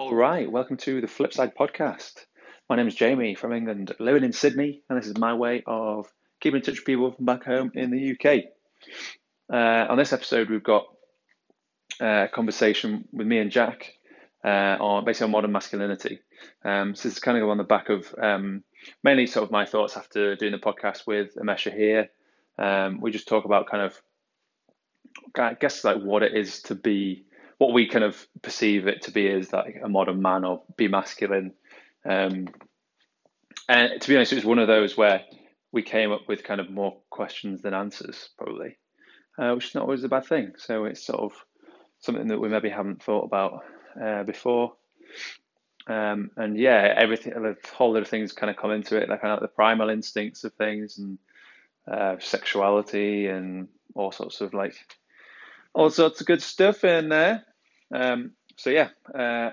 All right, welcome to the Flipside podcast. My name is Jamie from England, living in Sydney, and this is my way of keeping in touch with people from back home in the UK. Uh, on this episode, we've got uh, a conversation with me and Jack uh, on basically on modern masculinity. Um, so this is kind of on the back of um, mainly sort of my thoughts after doing the podcast with Amesha here. Um, we just talk about kind of, I guess, like what it is to be what we kind of perceive it to be is like a modern man or be masculine. Um, and to be honest, it was one of those where we came up with kind of more questions than answers, probably, uh, which is not always a bad thing. So it's sort of something that we maybe haven't thought about uh, before. Um, and yeah, everything, a whole lot of things kind of come into it, like kind of the primal instincts of things and uh, sexuality and all sorts of like all sorts of good stuff in there. Um, so yeah, uh,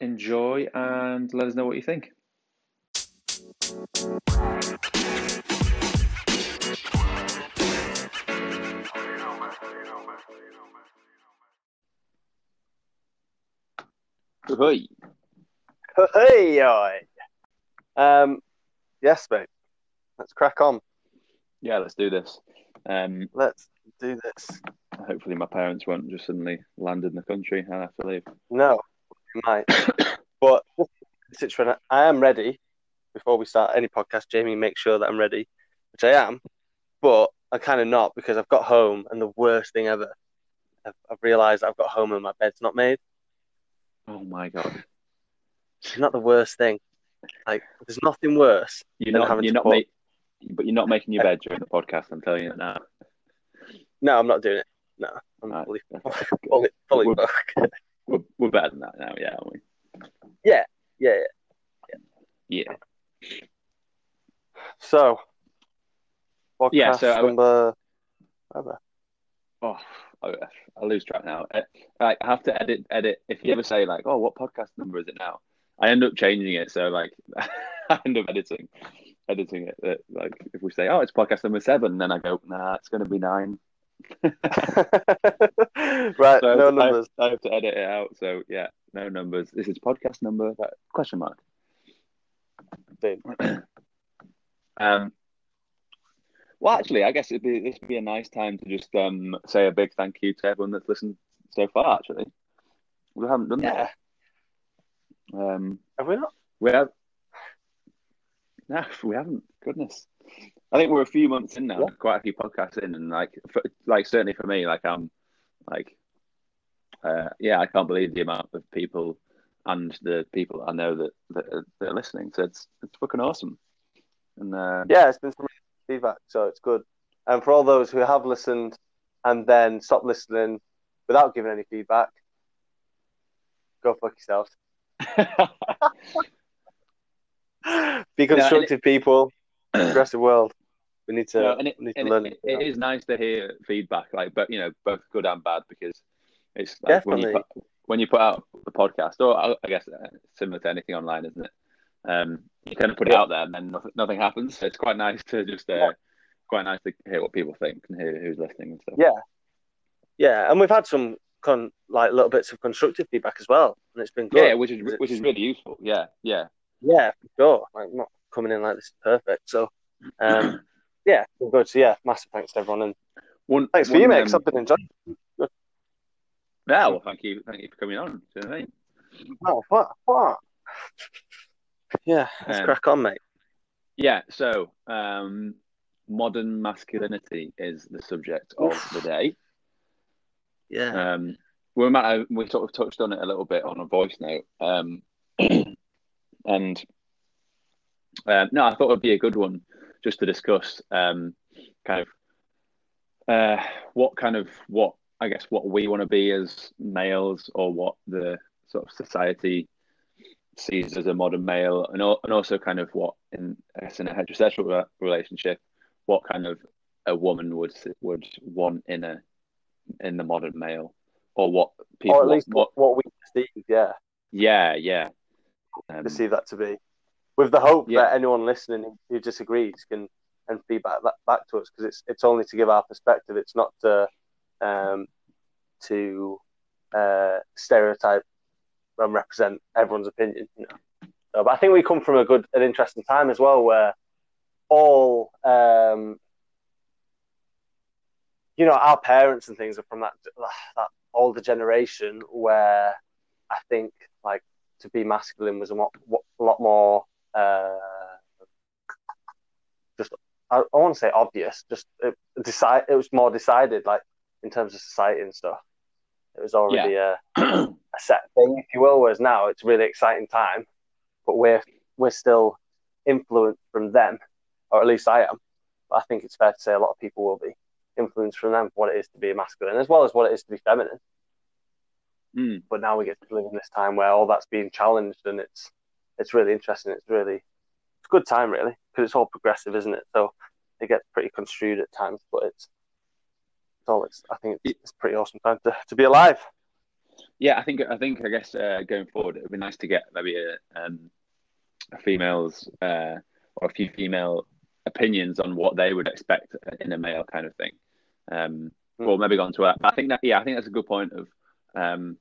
enjoy and let us know what you think. Hey. Hey. Um, yes, mate. Let's crack on. Yeah, let's do this. Um, Let's do this. Hopefully, my parents won't just suddenly land in the country and I have to leave. No, we might. but situation, I am ready. Before we start any podcast, Jamie, make sure that I'm ready, which I am. But I'm kind of not because I've got home and the worst thing ever. I've, I've realised I've got home and my bed's not made. Oh my god! It's not the worst thing. Like, there's nothing worse. You're not. having You're not. but you're not making your bed during the podcast. I'm telling you that now. No, I'm not doing it. No, I'm Right. fully, Okay. fully, fully We're- booked. We're, we're better than that now, yeah, aren't we? yeah, yeah, yeah. Yeah. So, podcast Yeah, so I- number. whatever. Oh, I, I lose track now. Uh, I have to edit. Edit. If you ever say like, "Oh, what podcast number is it now?" I end up changing it. So like, I end up editing, editing it. uh, Like, if we say, "Oh, it's podcast number seven, then I go, "Nah, it's going to be nine. right, So no I- numbers. I have to edit it out. So yeah, no numbers. This is podcast number that- question mark. Boom. Um, well, actually, I guess it'd be this would be a nice time to just um, say a big thank you to everyone that's listened so far. Actually, we haven't done Yeah, that. Um, have we not? we have. No, we haven't. Goodness, I think we're a few months in now. Yeah. Quite a few podcasts in, and like, for, like certainly for me, like I'm, like, uh, yeah, I can't believe the amount of people and the people I know that that are, that are listening. So it's it's fucking awesome. And uh, Yeah, it's been some feedback, so it's good. And for all those who have listened and then stopped listening without giving any feedback, go fuck yourselves. Be constructive people. Rest of the world. We need to, No, and it, need to learn it, it is nice to hear feedback, like, but you know, both good and bad, because it's like Definitely. when you put, when you put out the podcast, or I I guess uh, similar to anything online, isn't it? Um, you kind of put it out there, and then nothing, nothing happens. So it's quite nice to just, uh, Yeah. quite nice to hear what people think and hear who's listening and stuff. Yeah. Yeah, and we've had some con- like little bits of constructive feedback as well, and it's been good. yeah, which is which is really useful. Yeah, yeah. Yeah, for sure. Like not coming in like this is perfect. So, um, yeah, we're good. So yeah, massive thanks to everyone, and One, thanks for one, you, mate. um, I've been enjoying. yeah, well, thank you, thank you for coming on. Do you know what I mean? Oh, what? What? Yeah, let's Um, crack on, mate. Yeah, so um, modern masculinity is the subject of the day. Yeah, Um, we might have, we sort of touched on it a little bit on a voice note, um, and um, no, I thought it'd be a good one just to discuss um, kind of uh, what kind of what I guess what we want to be as males, or what the sort of society sees as a modern male, and and also kind of what in in a heterosexual relationship, what kind of a woman would would want in a in the modern male, or what people or at least what, what, what we perceive, yeah, yeah yeah. Um, perceive that to be, with the hope Yeah. that anyone listening who disagrees can and feedback that back to us because it's it's only to give our perspective. It's not to um to uh, stereotype and represent everyone's opinion. You know, so, but I think we come from a good, an interesting time as well, where all um, you know our parents and things are from that that older generation where I think like to be masculine was a lot, a lot more uh, just I, I want to say obvious. Just it, decide it was more decided like in terms of society and stuff. It was already yeah. a, a set thing, if you will. Whereas now it's a really exciting time, but we're we're still influenced from them, or at least I am. But I think it's fair to say a lot of people will be influenced from them what it is to be masculine, as well as what it is to be feminine. Mm. But now we get to live in this time where all that's being challenged, and it's it's really interesting. It's really it's a good time, really, because it's all progressive, isn't it? So it gets pretty construed at times, but it's it's all. It's I think it's, it's pretty awesome time to, to be alive. Yeah, I think I think I guess uh, going forward, it'd be nice to get maybe a, um, a female's uh, or a few female opinions on what they would expect in a male kind of thing. Um, mm. Or maybe go on to that. I think that yeah, I think that's a good point of um,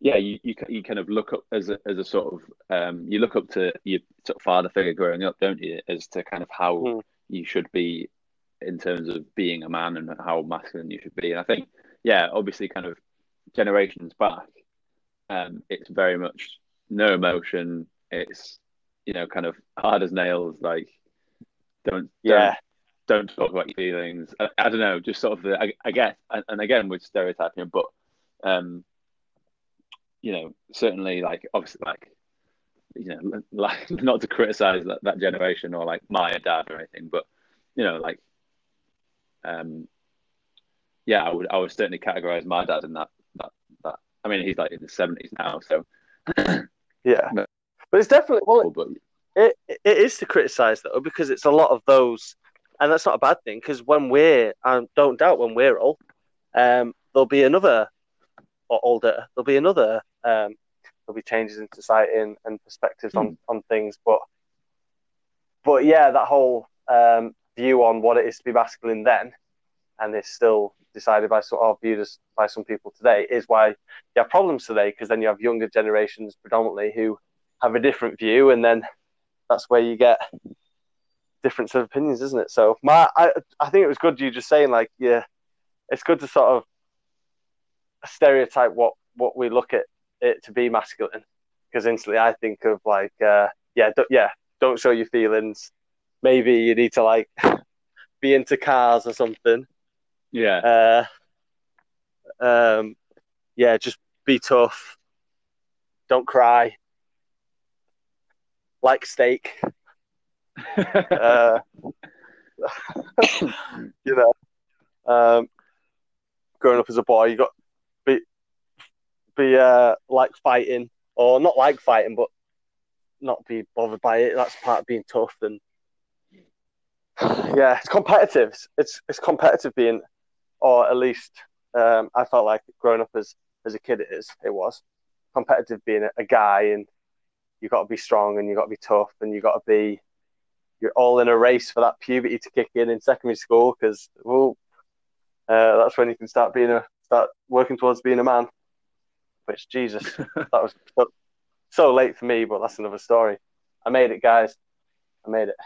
yeah, you, you you kind of look up as a as a sort of um, you look up to your sort of father figure growing up, don't you, as to kind of how mm. you should be in terms of being a man and how masculine you should be. And I think, yeah, obviously, kind of generations back, um, it's very much no emotion. It's you know, kind of hard as nails. Like, don't yeah. Don't, don't talk about your feelings. I, I, don't know, just sort of the, I, I guess, and, and again with stereotyping, but um, you know, certainly like obviously like you know, like not to criticize that, that generation or like my dad or anything, but you know, like um yeah, I would I would certainly categorize my dad in that that that I mean he's like in the seventies now, so yeah. But, but it's definitely well but, it it is to criticize though, because it's a lot of those and that's not a bad thing because when we're and don't doubt when we're old, um, there'll be another or older, there'll be another um, there'll be changes in society and, and perspectives mm. on, hmm. on things. But but yeah, that whole um, view on what it is to be masculine then, and it's still decided by sort of viewed as by some people today, is why you have problems today because then you have younger generations predominantly who have a different view, and then that's where you get difference of opinions, isn't it? So my, I, I think it was good you just saying like, yeah, it's good to sort of stereotype what what we look at it to be masculine. Because instantly I think of like uh, yeah don't, yeah don't show your feelings. Maybe you need to like be into cars or something. Yeah. Uh, um yeah just be tough. Don't cry. Like steak. Uh, you know um growing up as a boy you got be uh, like fighting, or not like fighting, but not be bothered by it. That's part of being tough, and yeah, it's competitive. It's it's competitive being, or at least um, I felt like growing up as as a kid. It is. It was competitive being a, a guy, and you got to be strong, and you got to be tough, and you got to be. You're all in a race for that puberty to kick in in secondary school because well, uh, that's when you can start being a start working towards being a man which Jesus, that was so, so, late for me, but that's another story. I made it, guys. I made it.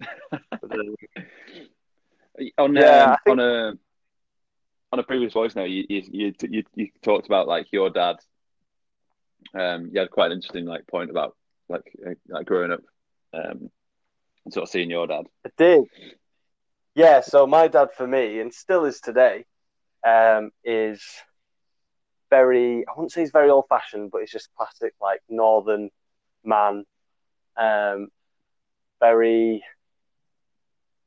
on yeah, um, think... on a on a previous voice now, you you, you you talked about like your dad. Um, you had quite an interesting like point about like uh, like growing up, um, and sort of seeing your dad. I did. Yeah, so my dad for me, and still is today, um, is very, I wouldn't say he's very old fashioned, but he's just classic, like northern man. Um, very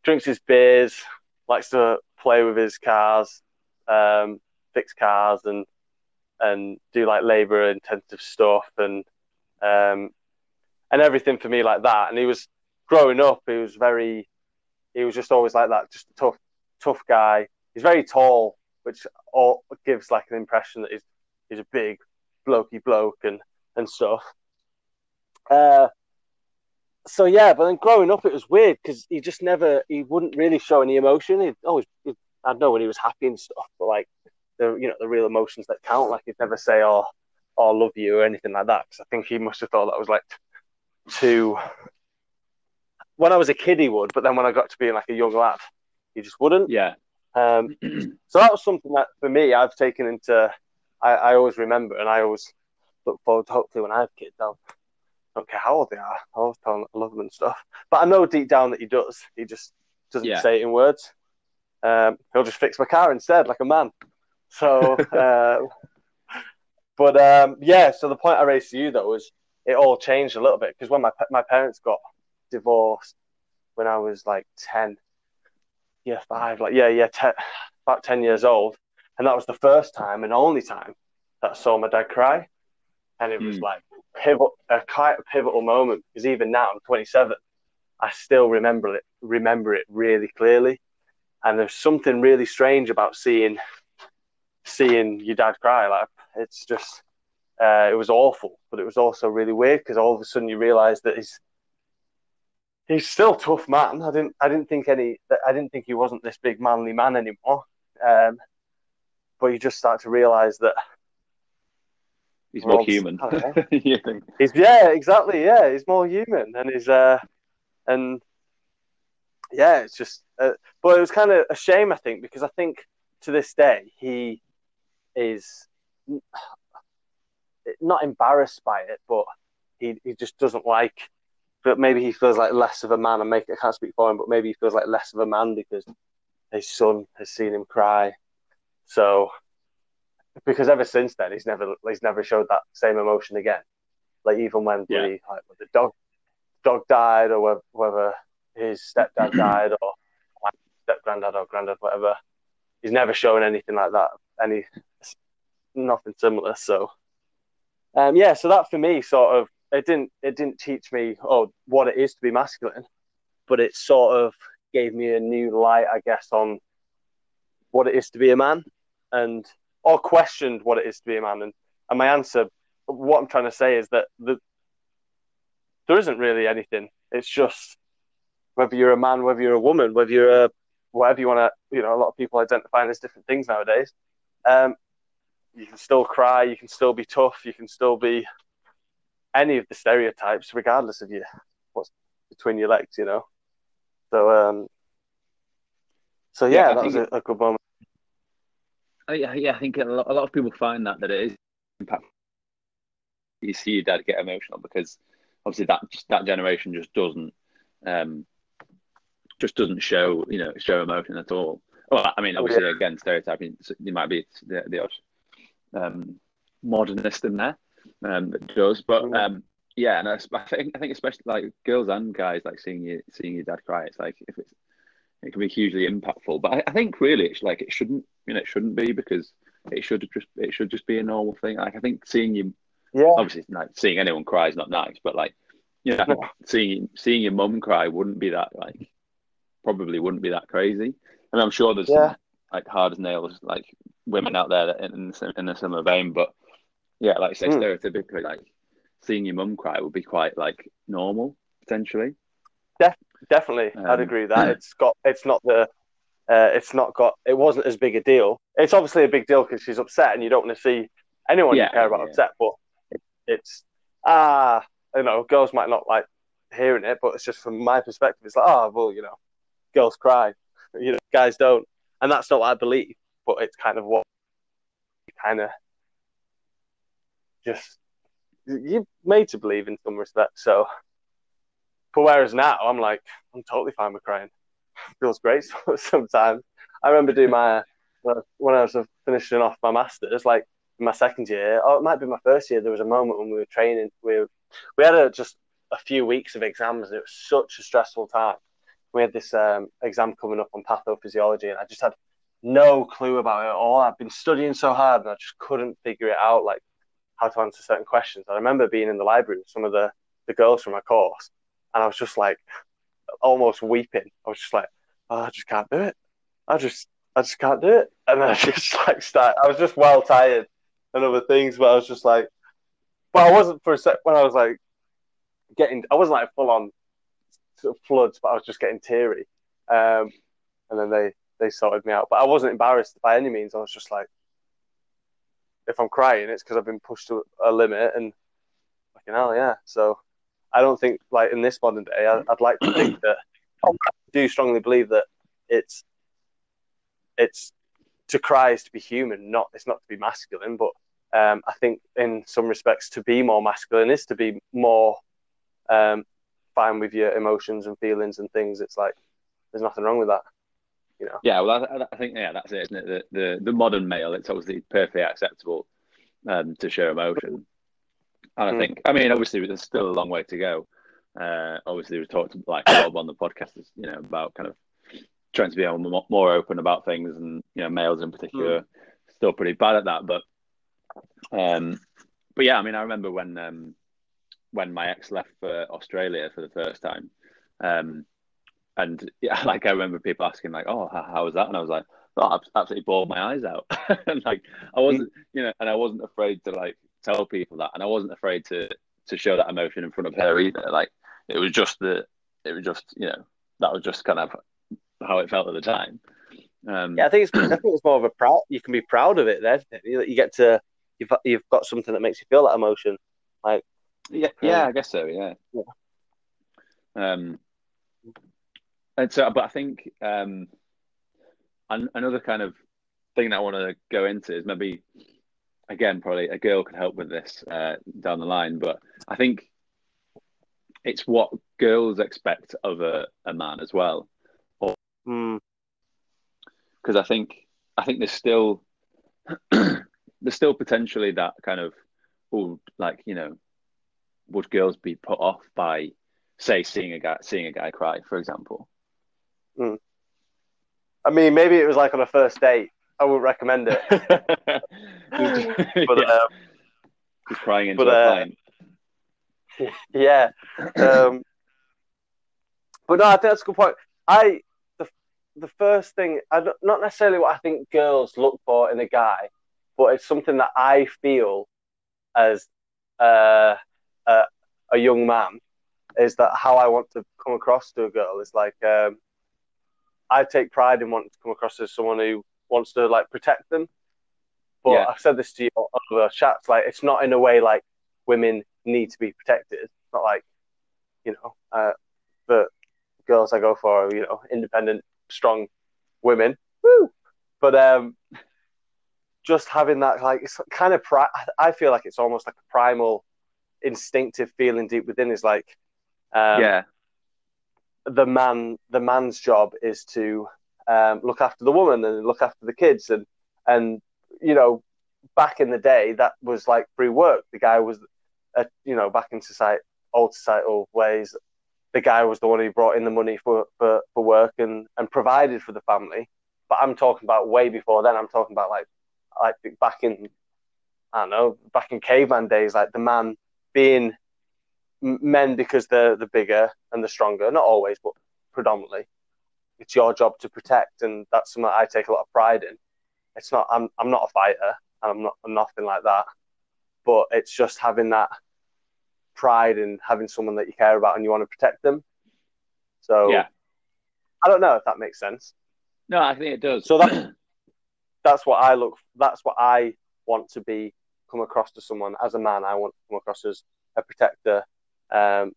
drinks his beers, likes to play with his cars, um, fix cars, and and do like labor intensive stuff and um, and everything for me like that. And he was growing up, he was very, he was just always like that, just a tough, tough guy. He's very tall, which all gives like an impression that he's he's a big blokey bloke and and stuff. Uh, so yeah, but then growing up, it was weird because he just never he wouldn't really show any emotion. He'd always he'd, I'd know when he was happy and stuff, but like the you know the real emotions that count. Like he'd never say, "Oh, "Oh, love you" or anything like that. Because I think he must have thought that was like too. When I was a kid, he would, but then when I got to being like a young lad, he just wouldn't. Yeah. Um, so that was something that for me, I've taken into. I, I always remember, and I always look forward to. Hopefully, when I have kids, I'll don't care how old they are. I always tell them I love them and stuff. But I know deep down that he does. He just doesn't Yeah. say it in words. Um, he'll just fix my car instead, like a man. So, uh, but um, yeah. So the point I raised to you though was it all changed a little bit because when my my parents got divorced when I was like ten, yeah, five, like yeah, yeah, ten, about ten years old, and that was the first time and only time that I saw my dad cry, and it was Hmm. like pivot, a quite a pivotal moment because even now I'm 27, I still remember it, remember it really clearly, and there's something really strange about seeing seeing your dad cry. Like it's just, uh, it was awful, but it was also really weird because all of a sudden you realise that he's he's still a tough man. I didn't I didn't think any I didn't think he wasn't this big manly man anymore. Um, but you just start to realise that He's Well, more human. I don't know. you think? He's yeah, exactly. Yeah, he's more human, and he's uh, and yeah, it's just. Uh, but it was kind of a shame, I think, because I think to this day he is n- not embarrassed by it, but he he just doesn't like. But maybe he feels like less of a man. And make I can't speak for him, but maybe he feels like less of a man because his son has seen him cry. So because ever since then he's never he's never showed that same emotion again. Like even when Yeah. the like when the dog dog died or whether, whether his stepdad died or my step granddad or granddad whatever, he's never shown anything like that. Any nothing similar. So um, yeah, so that for me sort of it didn't it didn't teach me oh what it is to be masculine, but it sort of gave me a new light, I guess, on what it is to be a man and or questioned what it is to be a man. And, and my answer, what I'm trying to say is that the, there isn't really anything. It's just whether you're a man, whether you're a woman, whether you're a whatever you want to. You know, a lot of people identifying as different things nowadays. Um, you can still cry. You can still be tough. You can still be any of the stereotypes, regardless of you what's between your legs. You know. So, um, so Yeah, yeah, that was a, a good moment. I, yeah, yeah, I think a lot, a lot of people find that that it is impactful. You see your dad get emotional because obviously that that generation just doesn't um, just doesn't show you know show emotion at all. Well, I mean, Oh, obviously, again, stereotyping. There might be the, the odd um, modernist in there um, that does, but um, yeah, and I, I think I think especially like girls and guys like seeing you seeing your dad cry. It's like if it's it can be hugely impactful. But I, I think really it's like it shouldn't you know it shouldn't be because it should just it should just be a normal thing. Like I think seeing you Yeah, obviously like seeing anyone cry is not nice, but like you know think seeing seeing your mum cry wouldn't be that like probably wouldn't be that crazy. And I'm sure there's Yeah. some, like hard as nails like women out there that in, in, the in a similar vein, but yeah, like say Mm. stereotypically like seeing your mum cry would be quite like normal potentially. definitely. I'd Um, agree with that it's got. It's not the. Uh, it's not got. It wasn't as big a deal. It's obviously a big deal because she's upset, and you don't want to see anyone Yeah, you care about yeah. upset. But it, it's ah, you know, girls might not like hearing it, but it's just from my perspective. It's like, oh, well, you know, girls cry, you know, guys don't, and that's not what I believe. But it's kind of what kind of just you're made to believe in some respect. So, but whereas now I'm like, I'm totally fine with crying. Feels great sometimes. I remember doing my when I was finishing off my masters, like my second year, or it might be my first year. There was a moment when we were training. We were, we had a, just a few weeks of exams, and it was such a stressful time. We had this um, exam coming up on pathophysiology, and I just had no clue about it at all. I've been studying so hard, and I just couldn't figure it out, like how to answer certain questions. I remember being in the library with some of the the girls from my course, and I was just like almost weeping. I was just like, oh, I just can't do it. I just I just can't do it. And then I just like start. I was just well tired and other things, but I was just like, but I wasn't for a sec when I was like getting. I wasn't like full on sort of floods, but I was just getting teary. Um, and then they they sorted me out, but I wasn't embarrassed by any means. I was just like, if I'm crying, it's because I've been pushed to a limit, and fucking hell, yeah. So I don't think like in this modern day, I, would like to think that I do strongly believe that it's it's to cry is to be human, not it's not to be masculine. But um, I think in some respects, to be more masculine is to be more um, fine with your emotions and feelings and things. It's like there's nothing wrong with that. You know? Yeah, well, I, I think yeah, that's it, isn't it? The, the the modern male, it's obviously perfectly acceptable um, to show emotion, and I mm. think, I mean, obviously, there's still a long way to go. Uh, obviously, we talked like Bob on the podcast, is you know, about kind of trying to be more, more open about things, and you know, males in particular, mm. still pretty bad at that. But, um, but yeah, I mean, I remember when um, when my ex left for Australia for the first time, um, and yeah, like I remember people asking like, "Oh, how, how was that?" And I was like, "Oh, I absolutely bawled my eyes out." and like I wasn't, you know, and I wasn't afraid to like tell people that, and I wasn't afraid to to show that emotion in front of her either. Like it was just the, it was just you know that was just kind of how it felt at the time. Um, yeah, I think it's I think it's more of a proud. You can be proud of it. Then you, you get to you've you've got something that makes you feel that emotion. Like yeah, yeah, um, I guess so. Yeah. yeah. Um, and so, but I think um, an, another kind of thing that I want to go into is maybe again probably a girl could help with this uh, down the line, but I think it's what girls expect of a, a man as well. Because mm. I think I think there's still there's still potentially that kind of oh like you know would girls be put off by say seeing a guy seeing a guy cry for example Mm. I mean, maybe it was like on a first date. I wouldn't recommend it. but, yeah. um, Just crying into but, a plane. Uh, yeah. Um, but no, I think that's a good point. I the the first thing, I don't, not necessarily what I think girls look for in a guy, but it's something that I feel as uh, a, a young man is that how I want to come across to a girl is like um, I take pride in wanting to come across as someone who wants to like protect them. But yeah. I've said this to you on other chats, like it's not in a way like women need to be protected. It's not like, you know, uh, the girls I go for are, you know, independent, strong women. Woo! But um, just having that, like, it's kind of, pri- I feel like it's almost like a primal, instinctive feeling deep within is like, um, yeah, the man the man's job is to um, look after the woman and look after the kids. And and you know back in the day that was like free work. The guy was uh, you know back in society old societal ways the guy was the one who brought in the money for, for, for work and, and provided for the family. But i'm talking about way before then. I'm talking about like like back in i don't know back in caveman days like the man being men because they're the bigger and the stronger. Not always, but predominantly. It's your job to protect, and that's something I take a lot of pride in. It's not. I'm. I'm not a fighter. And I'm not. I'm nothing like that. But it's just having that pride in having someone that you care about and you want to protect them. So yeah, I don't know if that makes sense. No, I think it does. So that that's what I look. That's what I want to be. Come across to someone as a man. I want to come across as a protector, um,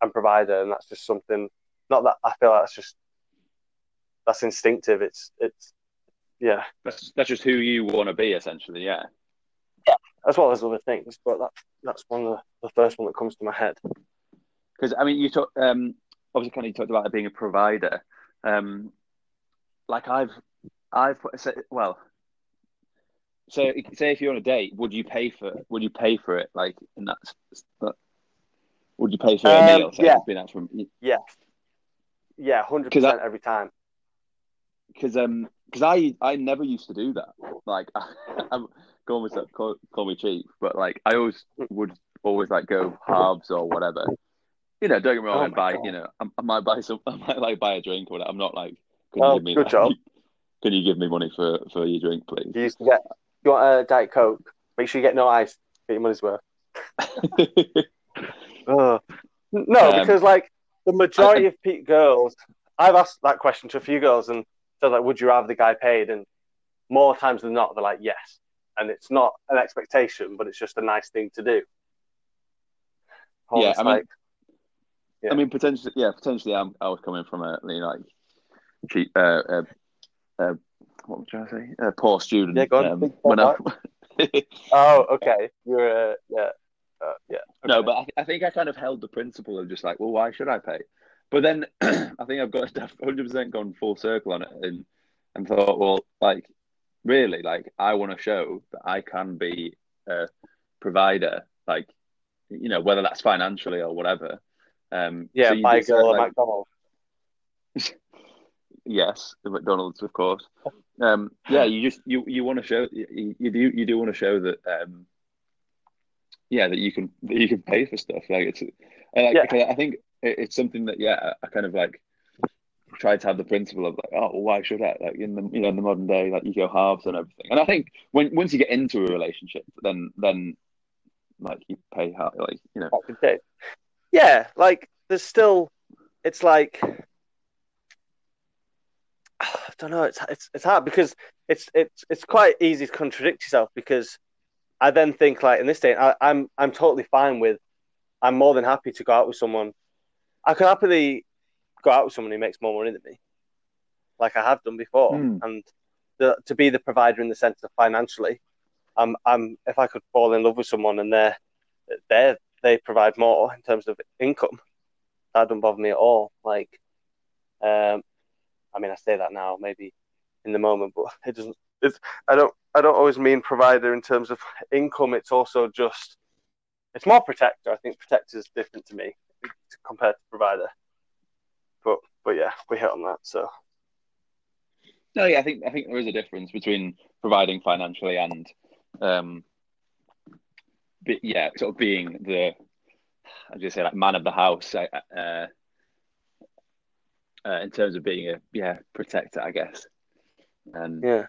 and provider, and that's just something. Not that I feel like that's just that's instinctive. It's it's yeah. That's that's just who you want to be, essentially. Yeah. Yeah, as well as other things, but that that's one of the, the first one that comes to my head. Because I mean, you talk um, obviously kind of talked about it being a provider. Um, like I've I've well, so say if you're on a date, would you pay for would you pay for it like and that's would you pay for a um, meal? So yeah. Been from... Yeah. Yeah, hundred percent every time. Because um, because I I never used to do that. Like I, am call myself call, call me cheap, but like I always would always like go halves or whatever. You know, don't get me wrong. Oh and buy God. you know I, I, might buy some. I might like buy a drink or whatever. I'm not like. Can oh, you give me, good like, job. Can you give me money for for your drink, please? You used to get. You want a diet coke? Make sure you get no ice. Get your money's worth. Uh, no, um, because like the majority I, of pe- girls, I've asked that question to a few girls, and said like, "Would you rather the guy paid?" And more times than not, they're like, "Yes." and it's not an expectation, but it's just a nice thing to do. yeah, I mean, like, yeah. I mean, potentially, yeah, potentially, I'm, I was coming from a you know, like cheap, uh, uh, uh, what was I say? A poor student. Yeah, go on. Um, I... oh, okay. You're, uh, yeah, uh, yeah. Okay. No, but I, I, think I kind of held the principle of just like, well, why should I pay? But then I think I've got 100 percent gone full circle on it and and thought, well, like, really, like, I want to show that I can be a provider, like, you know, whether that's financially or whatever. Um, yeah, so a girl like, McDonald's. yes, the McDonald's, of course. Um, yeah, you just you you want to show you, you, do you do want to show that um, yeah that you can that you can pay for stuff like it's like, yeah. I think it's something that yeah I kind of like try to have the principle of like oh well, why should I like in the you know in the modern day like you go halves and everything and I think when once you get into a relationship then then like you pay half like you know yeah like there's still it's like I don't know. It's it's it's hard because it's it's it's quite easy to contradict yourself because I then think like in this day I, I'm I'm totally fine with. I'm more than happy to go out with someone. I could happily go out with someone who makes more money than me, like I have done before, mm. and the, to be the provider in the sense of financially. I'm I'm if I could fall in love with someone and they're they they provide more in terms of income, that doesn't bother me at all. Like, um, I mean, I say that now, maybe in the moment, but it doesn't. It's I don't I don't always mean provider in terms of income. It's also just it's more protector. I think protector is different to me compared to provider. But but yeah, we hit on that. So no, yeah, I think I think there is a difference between providing financially and um, but yeah, sort of being the as you say, like man of the house. Uh, uh, in terms of being a yeah protector, I guess. And yeah.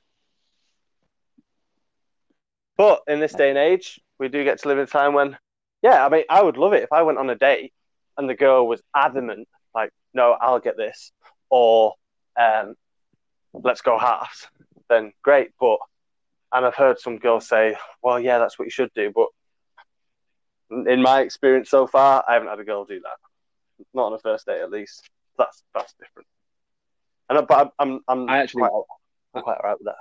But in this day and age, we do get to live in a time when, yeah, I mean, I would love it if I went on a date and the girl was adamant, like, no, I'll get this, or um, let's go halves. Then great, but and I've heard some girls say, well, yeah, that's what you should do, but in my experience so far, I haven't had a girl do that. Not on a first date, at least that's that's different. And but I'm I'm, I actually quite, I'm quite alright with that.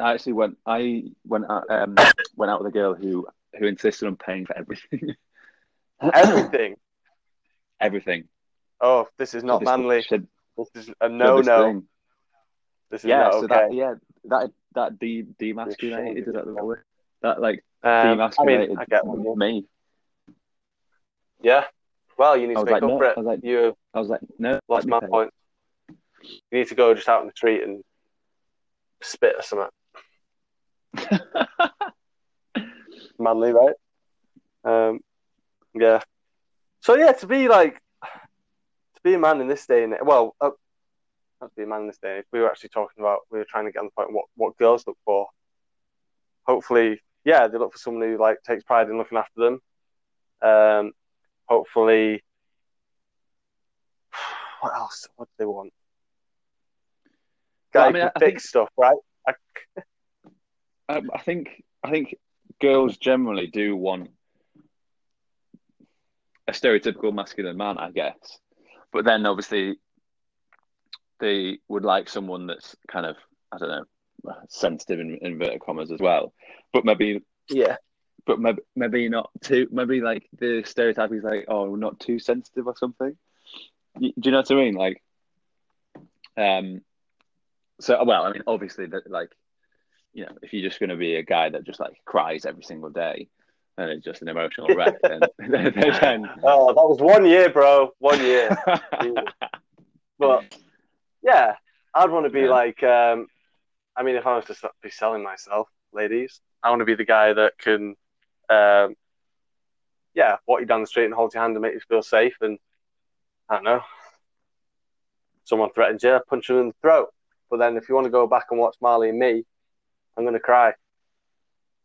I, actually went I went out um went out with a girl who who insisted on paying for everything. everything. everything. Oh, this is not this manly. Should, this is a no no. This is yeah, not okay. that yeah that that de demasculated that the word? That like um, demasculated I mean, I me. Yeah, well, you need to make like, up no. for it. I was like, you. I was like, no. Lost my pay. point. You need to go just out in the street and spit or something. Manly, right? Um, yeah. So yeah, to be like, to be a man in this day and well, uh, not to be a man in this day. We were actually talking about. We were trying to get on the point what what girls look for. Hopefully, yeah, they look for someone who like takes pride in looking after them. Um, hopefully, what else? What do they want? Guy well, I mean, can I fix think, stuff, right? I... Um, I think I think girls generally do want a stereotypical masculine man, I guess. But then obviously they would like someone that's kind of I don't know sensitive in inverted commas as well. But maybe yeah, but maybe maybe not too. Maybe like the stereotype is like, oh, not too sensitive or something. Do you know what I mean? Like, um, so well, I mean, obviously that like, you know, if you're just going to be a guy that just like cries every single day, and it's just an emotional wreck, then, then oh, that was one year, bro, one year. but yeah, I'd want to be yeah. like, um, I mean, if I was to be selling myself, ladies, I want to be the guy that can um, yeah, walk you down the street and hold your hand and make you feel safe. And I don't know, someone threatens you, punch them in the throat. But then if you want to go back and watch Marley and me, I'm going to cry,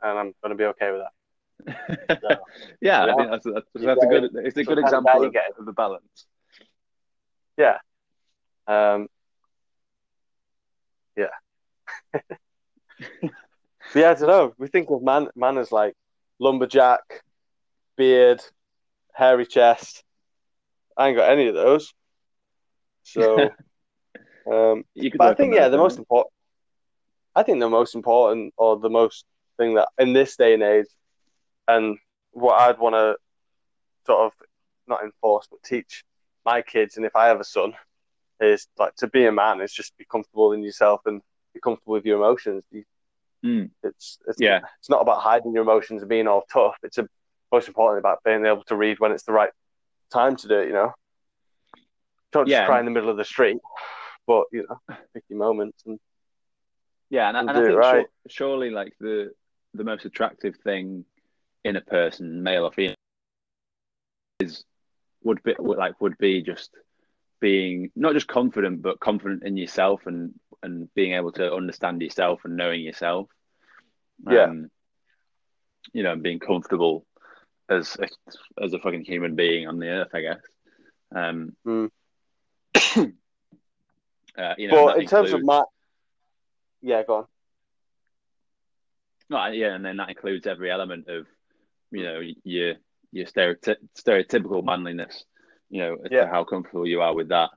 and I'm going to be okay with that. So, yeah, I think that's, that's, that's a good. It's a good example of, of the balance. Yeah. Um, yeah. yeah, I don't know. We think of man man as like lumberjack, beard, hairy chest. I ain't got any of those. So, um, You could but I think yeah, the most important. I think the most important, or the most thing that in this day and age, and what I'd want to sort of not enforce but teach my kids, and if I have a son, is like to be a man is just be comfortable in yourself and be comfortable with your emotions. You, Mm. it's it's Yeah. it's not about hiding your emotions and being all tough. It's a, most importantly about being able to read when it's the right time to do it. You know, don't just Yeah. cry in the middle of the street, but you know, pick your moments and Yeah, and, I- And I think right. sure- surely like the the most attractive thing in a person, male or female, is would be like would be just being not just confident, but confident in yourself and and being able to understand yourself and knowing yourself. Yeah. Um, you know, and being comfortable as a, as a fucking human being on the earth, I guess. Um, Mm. uh, you know, that in terms of my yeah, go on. No, yeah, and then that includes every element of, you know, your your stereoty- stereotypical manliness, you know, Yeah. to how comfortable you are with that,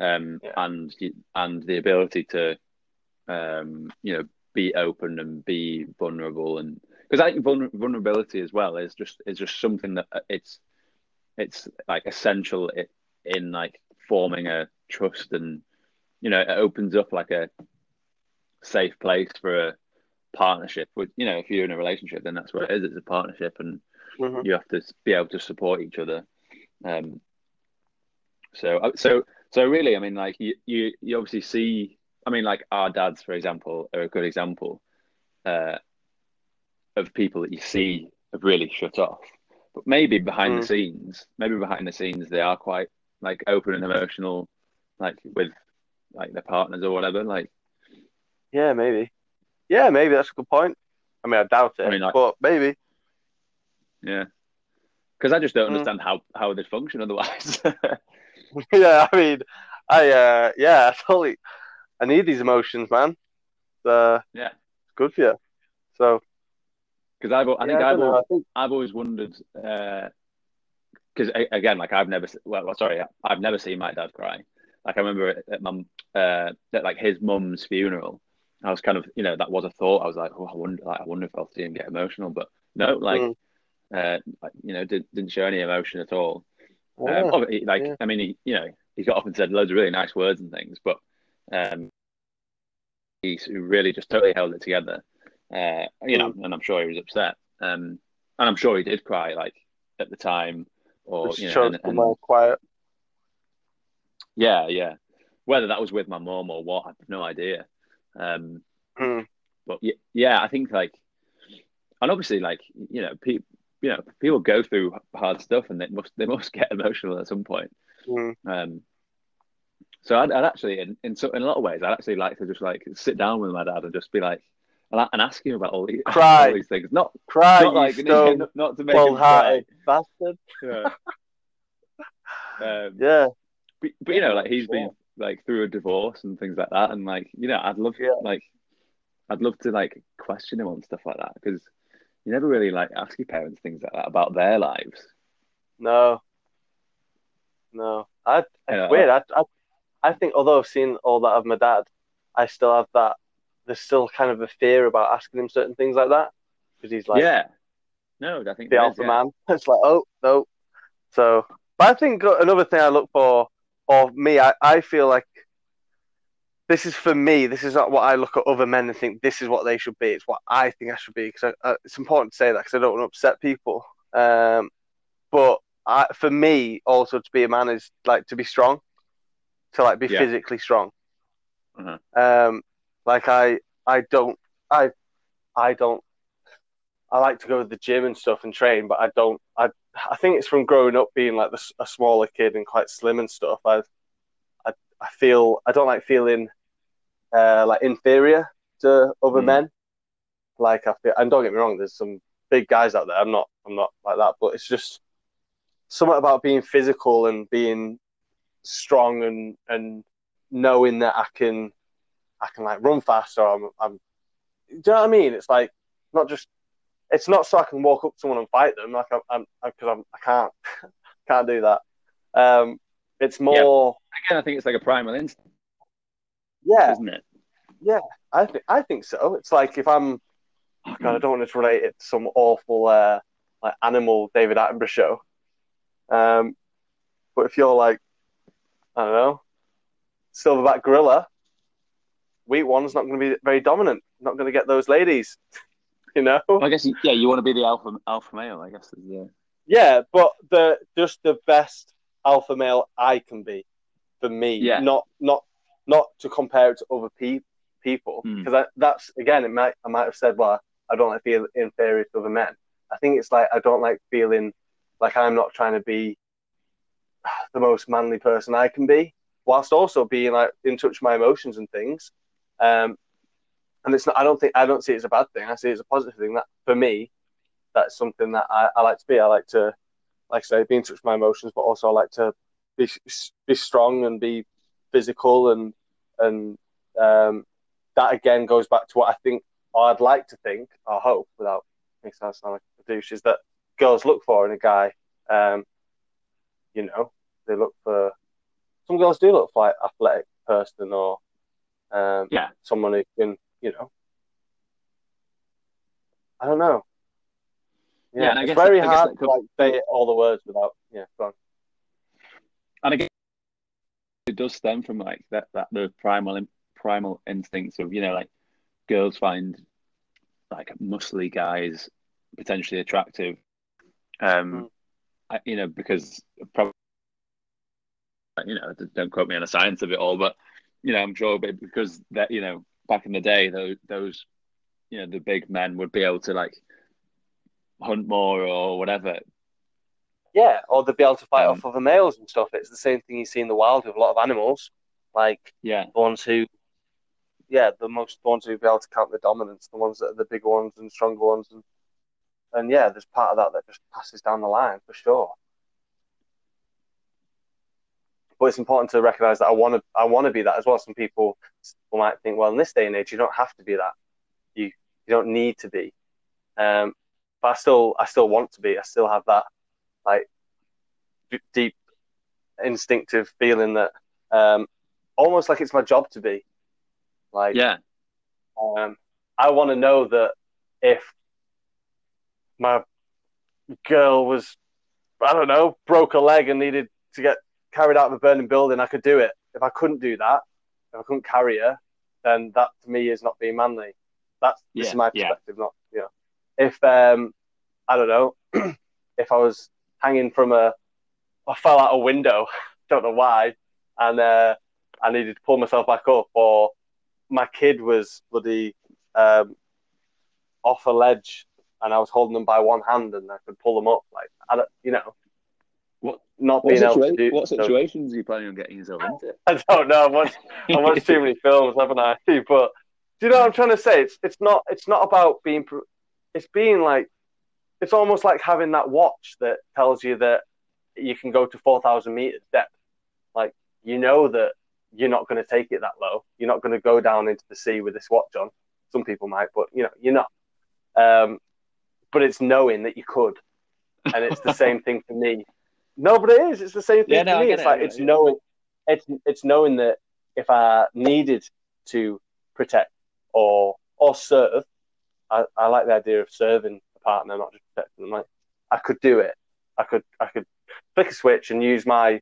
um, Yeah. and and the ability to, um, you know, be open and be vulnerable, and because I think vulner- vulnerability as well is just is just something that uh, it's it's like essential in like forming a trust, and you know, it opens up like a safe place for a partnership with you know if you're in a relationship then that's what it is it's a partnership and Mhm. you have to be able to support each other um so uh, so so really i mean like you you, you obviously see i mean like our dads for example are a good example uh of people that you see have really shut off but maybe behind the Mm. scenes maybe behind the scenes they are quite like open and emotional like with like their partners or whatever like Yeah, maybe. Yeah, maybe that's a good point. I mean, I doubt it, I mean, like- but maybe. Yeah, because I just don't Mm. understand how how they function otherwise. yeah, I mean, I uh, yeah, I totally. I need these emotions, man. Uh, Yeah. it's good for you. So Because I've I think I I've. I always, think I've always wondered because again like I've never well, well sorry I've never seen my dad cry. Like I remember at, at mum uh at like his mum's funeral, I was kind of you know that was a thought. I was like oh I wonder like I wonder if I'll see him get emotional, but no like. Mm. Uh, you know, did, didn't show any emotion at all. yeah, Um, like, yeah. I mean, he, you know, he got up and said loads of really nice words and things, but um, he really just totally held it together. Uh, you know, and I'm sure he was upset. Um, and I'm sure he did cry, like at the time, or which you know, and, and- more quiet. yeah, yeah. Whether that was with my mom or what, I have no idea. Um, Mm. but yeah, yeah, I think like, and obviously, like you know, people, you know, people go through hard stuff, and they must they must get emotional at some point. Mm. Um, so I'd, I'd actually, in in, so, in a lot of ways, I'd actually like to just like sit down with my dad and just be like, and, and ask him about all, these Cry. all these things. Not Cry, not like not, not to make him cry. bastard. Yeah. um, Yeah, but, but you know, like he's been like through a divorce and things like that, and like you know, I'd love Yeah. like I'd love to like question him on stuff like that because you never really like ask your parents things like that about their lives. no, no. I, Yeah. weird. I, I, I think although I've seen all that of my dad, I still have that. There's still kind of a fear about asking him certain things like that because he's like yeah, no, I think the there is, alpha yeah. man. It's like, oh no. So, but I think another thing I look for, or me, I, I feel like this is for me. This is not what I look at other men and think this is what they should be. It's what I think I should be because uh, it's important to say that because I don't want to upset people. Um, but I, for me, also to be a man is like to be strong, to like be Yeah. physically strong. Uh-huh. Um, like I, I don't, I, I don't. I like to go to the gym and stuff and train, but I don't. I I think it's from growing up being like the, a smaller kid and quite slim and stuff. I I, I feel I don't like feeling uh, like inferior to other Mm. men. Like I feel, and don't get me wrong, there's some big guys out there. I'm not I'm not like that, but it's just something about being physical and being strong and and knowing that I can I can like run faster. I'm I'm. Do you know what I mean? It's like not just. It's not so I can walk up to someone and fight them, like I'm, I'm because I'm, I can't, can't do that. Um, it's more. Again, I think it's like a primal instinct, Yeah, isn't it? yeah. I think I think so. It's like if I'm. Oh God, I don't want to relate it to some awful uh, like animal David Attenborough show. Um, but if you're like, I don't know, silverback gorilla, weak one's not going to be very dominant. Not going to get those ladies, you know. I guess yeah, you want to be the alpha alpha male. I guess. Yeah. Yeah, but the just the best alpha male I can be for me. Yeah. Not not not to compare it to other pe- people Hmm. because that's again it might I might have said well I don't like feel inferior to other men. I think it's like I don't like feeling like I'm not trying to be the most manly person I can be, whilst also being like in touch with my emotions and things. Um, and it's not. I don't think I don't see it as a bad thing. I see it as a positive thing. That for me, that's something that I, I like to be. I like to, like I say, be in touch with my emotions, but also I like to be be strong and be physical and and um, that again goes back to what I think or I'd like to think or hope without making sound like a douche is that girls look for in a guy. Um, you know, they look for some girls do look for like athletic person or um, Yeah. someone who can, you know, I don't know. Yeah, Yeah, and I it's guess very that- I guess hard to like say all the words without. Yeah. And again, it does stem from like that that the primal primal instincts of you know like girls find like muscly guys potentially attractive, um, Mm. I, you know because probably you know don't quote me on the science of it all, but you know I'm sure because that you know back in the day those those you know the big men would be able to like hunt more or whatever. Yeah, or they'd be able to fight Um, off other males and stuff. It's the same thing you see in the wild with a lot of animals, like Yeah, the ones who, yeah, the most the ones who be able to count the dominance, the ones that are the bigger ones and stronger ones, and and yeah, there's part of that that just passes down the line for sure. But it's important to recognize that I want to I want to be that as well. Some people might think, well, in this day and age, you don't have to be that. You you don't need to be. Um, but I still I still want to be. I still have that like d- deep instinctive feeling that um, almost like it's my job to be. Like yeah, um, I want to know that if my girl was, I don't know, broke a leg and needed to get carried out of a burning building, I could do it. If I couldn't do that, if I couldn't carry her, then that to me is not being manly. That's this Yeah, is my yeah. perspective, not you know. If um, I don't know, if I was hanging from a, I fell out a window, don't know why, and uh, I needed to pull myself back up, or my kid was bloody um, off a ledge and I was holding them by one hand and I could pull them up. Like, I don't, you know, What- not What, being able to do. what so- situations are you planning on getting yourself into? I don't know. I've watched, I watched too many films, haven't I? But do you know what I'm trying to say? It's it's not it's not about being. pro- It's being like it's almost like having that watch that tells you that you can go to four thousand meters depth. Like you know that you're not going to take it that low. You're not going to go down into the sea with this watch on. Some people might, but you know you're not. Um, but it's knowing that you could, and it's the same thing for me. No, but it is. It's the same thing Yeah, no, me. It's it, like it's yeah. knowing. It's it's knowing that if I needed to protect or or serve, I, I like the idea of serving a partner, not just protecting them. Like I could do it. I could I could flick a switch and use my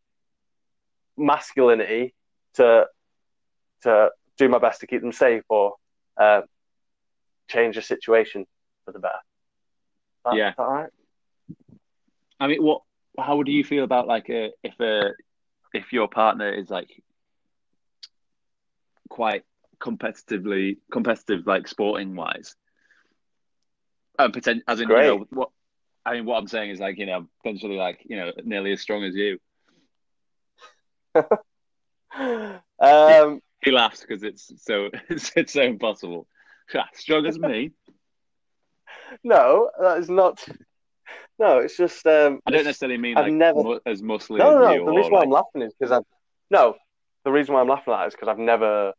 masculinity to to do my best to keep them safe or uh, change the situation for the better. That, Yeah. is that right? I mean, what? How do you feel about like a if a if your partner is like quite competitively competitive, like sporting wise, potent, as in Great. you know what? I mean, what I'm saying is like you know potentially like you know nearly as strong as you. Um, He laughs because it's so it's, it's so impossible. Strong as me. no, that is not. No, it's just. Um, I don't necessarily mean I've like never- mu- as muscly No, no, no. The reason why I'm laughing is because I've no. The reason why I'm laughing at that is because I've never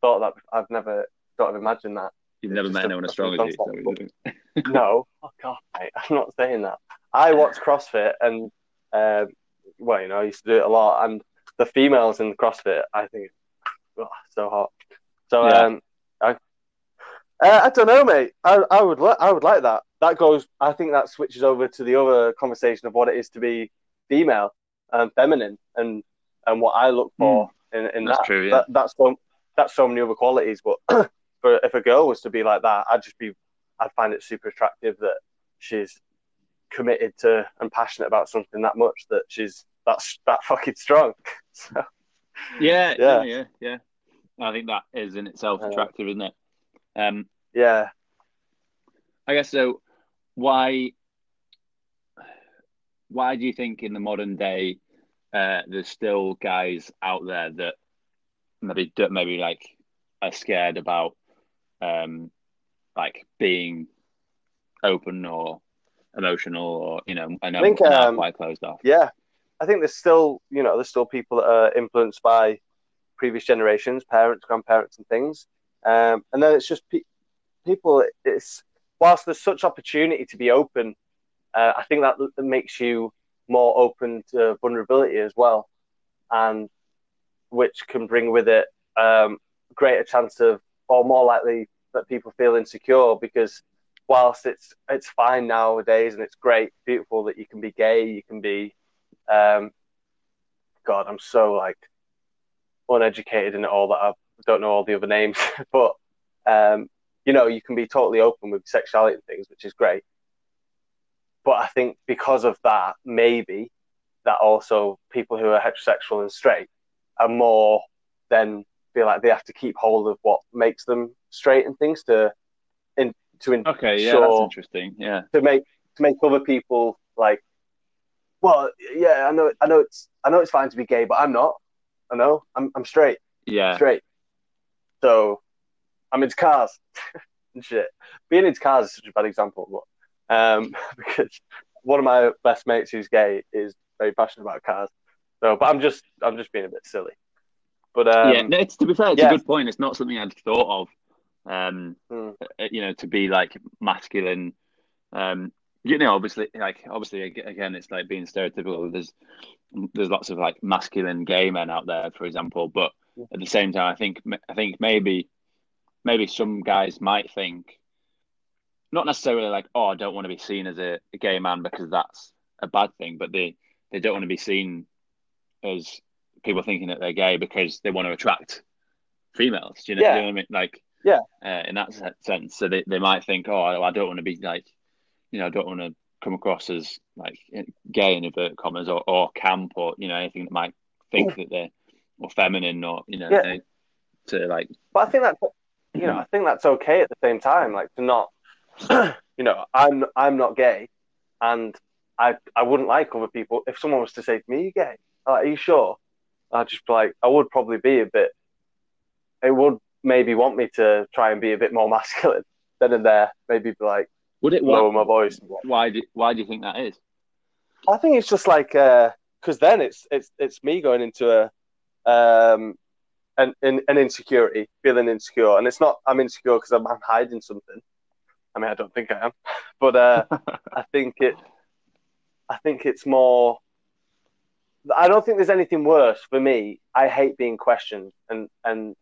thought that. I've never sort of imagined that. You've never met anyone as strong as you. no, fuck off, mate. I'm not saying that. I watch CrossFit and, um, well, you know, I used to do it a lot. And the females in CrossFit, I think, oh, so hot. So, Yeah. um, uh, I don't know, mate. I, I would, li- I would like that. That goes. I think that switches over to the other conversation of what it is to be female and feminine, and and what I look for in, in Hmm. That's that. true, yeah. That, that's so that's so many other qualities. But for if a girl was to be like that, I'd just be, I'd find it super attractive that she's committed to and passionate about something that much that she's that's that fucking strong. So, Yeah, Yeah. yeah, yeah, yeah. I think that is in itself Uh, attractive, isn't it? Um, yeah, I guess so. Why? Why do you think in the modern day uh, there's still guys out there that maybe maybe like are scared about um, like being open or emotional or you know I know I think, um, quite closed off. yeah. I think there's still, you know, there's still people that are influenced by previous generations, parents, grandparents, and things. Um, and then it's just pe- people. It's whilst there's such opportunity to be open, uh, I think that makes you more open to vulnerability as well, and which can bring with it um, greater chance of, or more likely that people feel insecure because whilst it's it's fine nowadays and it's great, beautiful that you can be gay, you can be, um, God, I'm so like uneducated in all that I don't know all the other names, but um, you know, you can be totally open with sexuality and things, which is great. But I think because of that, maybe that also people who are heterosexual and straight are more then feel like they have to keep hold of what makes them straight and things to in to ensure Okay, yeah, that's interesting. Yeah, to make to make other people like well yeah I know I know it's I know it's fine to be gay but I'm not I know I'm I'm straight yeah, straight so I'm into cars and shit being into cars is such a bad example but um because one of my best mates who's gay is very passionate about cars so but I'm just I'm just being a bit silly but um yeah. No, it's to be fair, it's yeah. a good point. It's not something I'd thought of. Um, uh, you know, to be like masculine. Um, you know, obviously, like obviously, again, it's like being stereotypical. There's there's lots of like masculine gay men out there, for example, but at the same time, I think I think maybe maybe some guys might think not necessarily like, oh, I don't want to be seen as a, a gay man because that's a bad thing, but they they don't want to be seen as people thinking that they're gay because they want to attract females. Do you know, Yeah. you know what I mean? Like, Yeah. uh, in that sense. So they, they might think, oh, I don't want to be like, you know, I don't want to come across as like gay in inverted commas or, or camp or, you know, anything that might think that they're or feminine or, you know, Yeah. to like, But I think that you know, I think that's okay at the same time. Like to not, you know, I'm I'm not gay, and I I wouldn't like other people if someone was to say to me, "You gay? Like, Are you sure?" I'd just be like, I would probably be a bit. It would maybe want me to try and be a bit more masculine. Then and there, maybe be like would it, lower why, my voice. why, do, why do you think that is? I think it's just like uh because then it's it's it's me going into a um and, an, an insecurity, feeling insecure, and it's not I'm insecure because I'm, I'm hiding something. I mean, I don't think I am, but uh, I think it. I think it's more. I don't think there's anything worse for me. I hate being questioned and and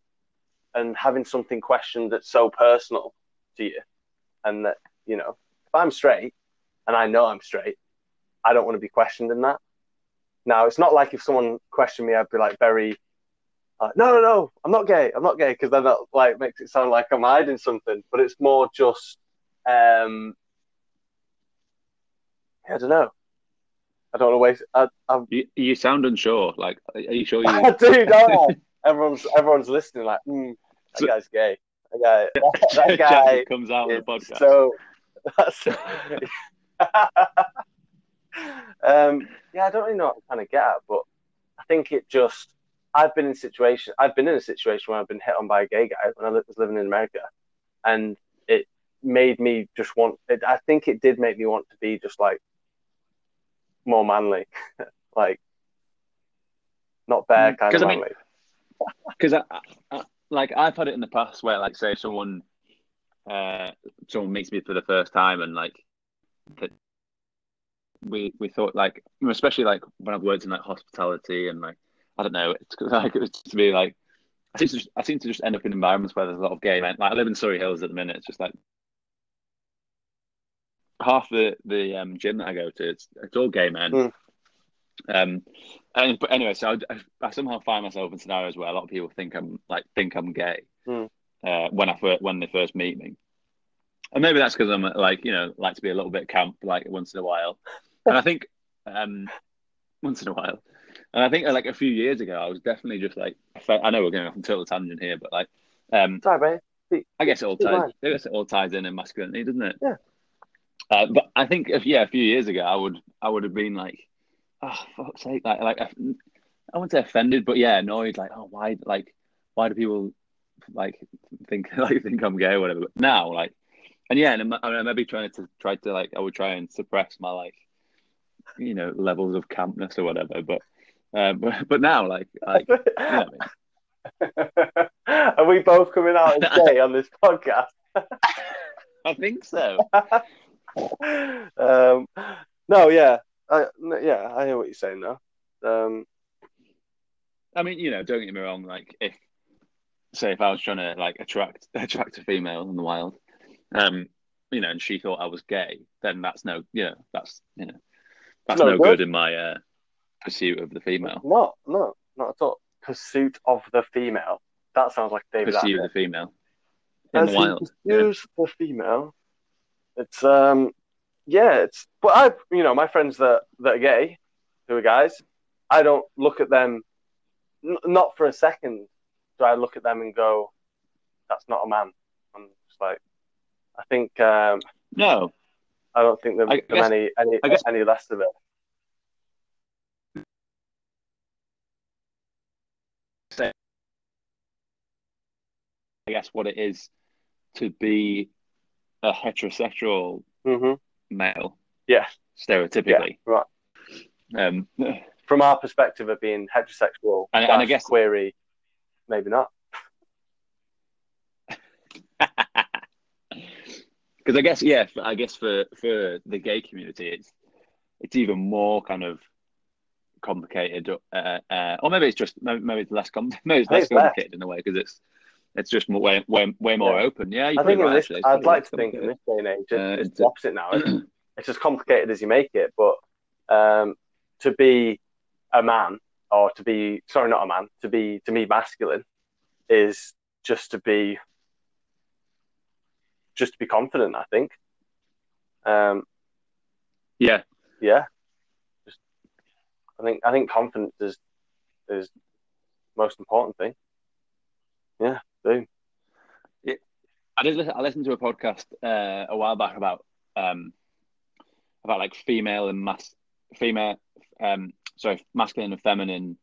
and having something questioned that's so personal to you, and that you know, if I'm straight and I know I'm straight, I don't want to be questioned in that. Now, it's not like if someone questioned me, I'd be like very, uh, no, no, no, I'm not gay, I'm not gay, because then that like makes it sound like I'm hiding something. But it's more just, um, I don't know. I don't want to waste. I, I'm, You, you sound unsure. Like, are you sure you? I do, don't I? Everyone's everyone's listening, like, mm, that So- guy's gay. That guy, that, that guy comes out on is the podcast. So that's um, yeah, I don't really know what I'm trying to get at, but I think it just I've been in situation I've been in a situation where I've been hit on by a gay guy when I was living in America, and it made me just want. It, I think it did make me want to be just like more manly, like not bear kind of I mean- manly. because I, I, like I've had it in the past where like say someone uh, someone meets me for the first time and like that we we thought like especially like when I've worked in like hospitality and like I don't know it's like it's to be like I seem to just, I seem to just end up in environments where there's a lot of gay men. Like I live in Surry Hills at the minute. It's just like half the the um, gym that I go to it's it's all gay men. Mm. um and but anyway so I, I somehow find myself in scenarios where a lot of people think I'm like think I'm gay Mm. uh, when I first, when they first meet me. And maybe that's because I'm like you know like to be a little bit camp like once in a while and I think um once in a while and I think like a few years ago I was definitely just like I fe- I know we're going off on total tangent here but like um Sorry, mate. I guess it all ties. I guess it all ties in in masculinity doesn't it Yeah. uh, but I think if yeah a few years ago I would I would have been like oh fuck's sake like like I wouldn't say offended but yeah annoyed like oh why like why do people like think like think I'm gay or whatever but now like and yeah and I'm, I'm maybe trying to try to like I would try and suppress my like you know levels of campness or whatever but uh, but but now like like you know I mean? Are we both coming out as gay on this podcast? I think so um, no, yeah, I, yeah, I hear what you're saying though. Um, I mean, you know, don't get me wrong. Like, if say if I was trying to like attract attract a female in the wild, um, you know, and she thought I was gay, then that's no, you know, that's you know, that's No no, good. in my uh, pursuit of the female. no, no, not at all. Pursuit of the female. That sounds like David. Pursuit of the female in As the he wild. Yeah. the female. It's um, yeah, it's. But I, you know, my friends that that are gay, who are guys, I don't look at them. N- not for a second do I look at them and go, "That's not a man." I'm just like, I think um, No, I don't think there's guess- any any guess- any less of it. I guess what it is to be a heterosexual hmm male, Yeah, stereotypically. right. Um, From our perspective of being heterosexual, And- and I guess- query, maybe not. Because I guess yeah, I guess for for the gay community, it's it's even more kind of complicated, uh, uh, or maybe it's just maybe, it's less com- maybe it's less it's less. complicated in a way because it's it's just more, way way way more Yeah. open. Yeah, I think right, this, actually. It's I'd like to think in this day and age, it's, Uh, it's it's- the opposite now. It's, it's as complicated as you make it, but um, to be a man or to be sorry, not a man, to be to me masculine is just to be just to be confident. I think. Um, yeah, yeah, just I think I think confidence is is most important thing. Yeah, boom. I did. Listen, I listened to a podcast uh, a while back about um about like female and mas female um sorry masculine and feminine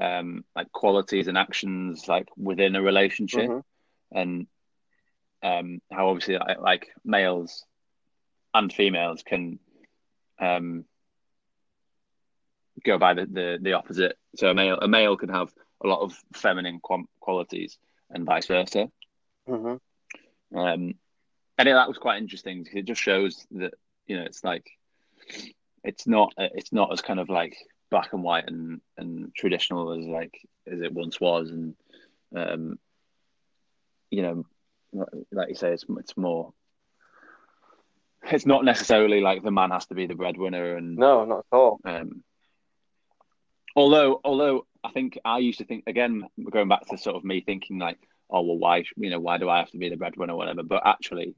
um like qualities and actions like within a relationship Mhm. and um how obviously like, like males and females can um go by the, the the opposite. So a male a male can have a lot of feminine quam- qualities and vice versa. Mhm. um, and it, that was quite interesting because it just shows that you know it's like it's not it's not as kind of like black and white and and traditional as like as it once was, and um, you know, like you say, it's it's more. It's not necessarily like the man has to be the breadwinner, and No, not at all. um, although, although I think I used to think again, going back to sort of me thinking like, oh well, why you know why do I have to be the breadwinner, or whatever. But actually,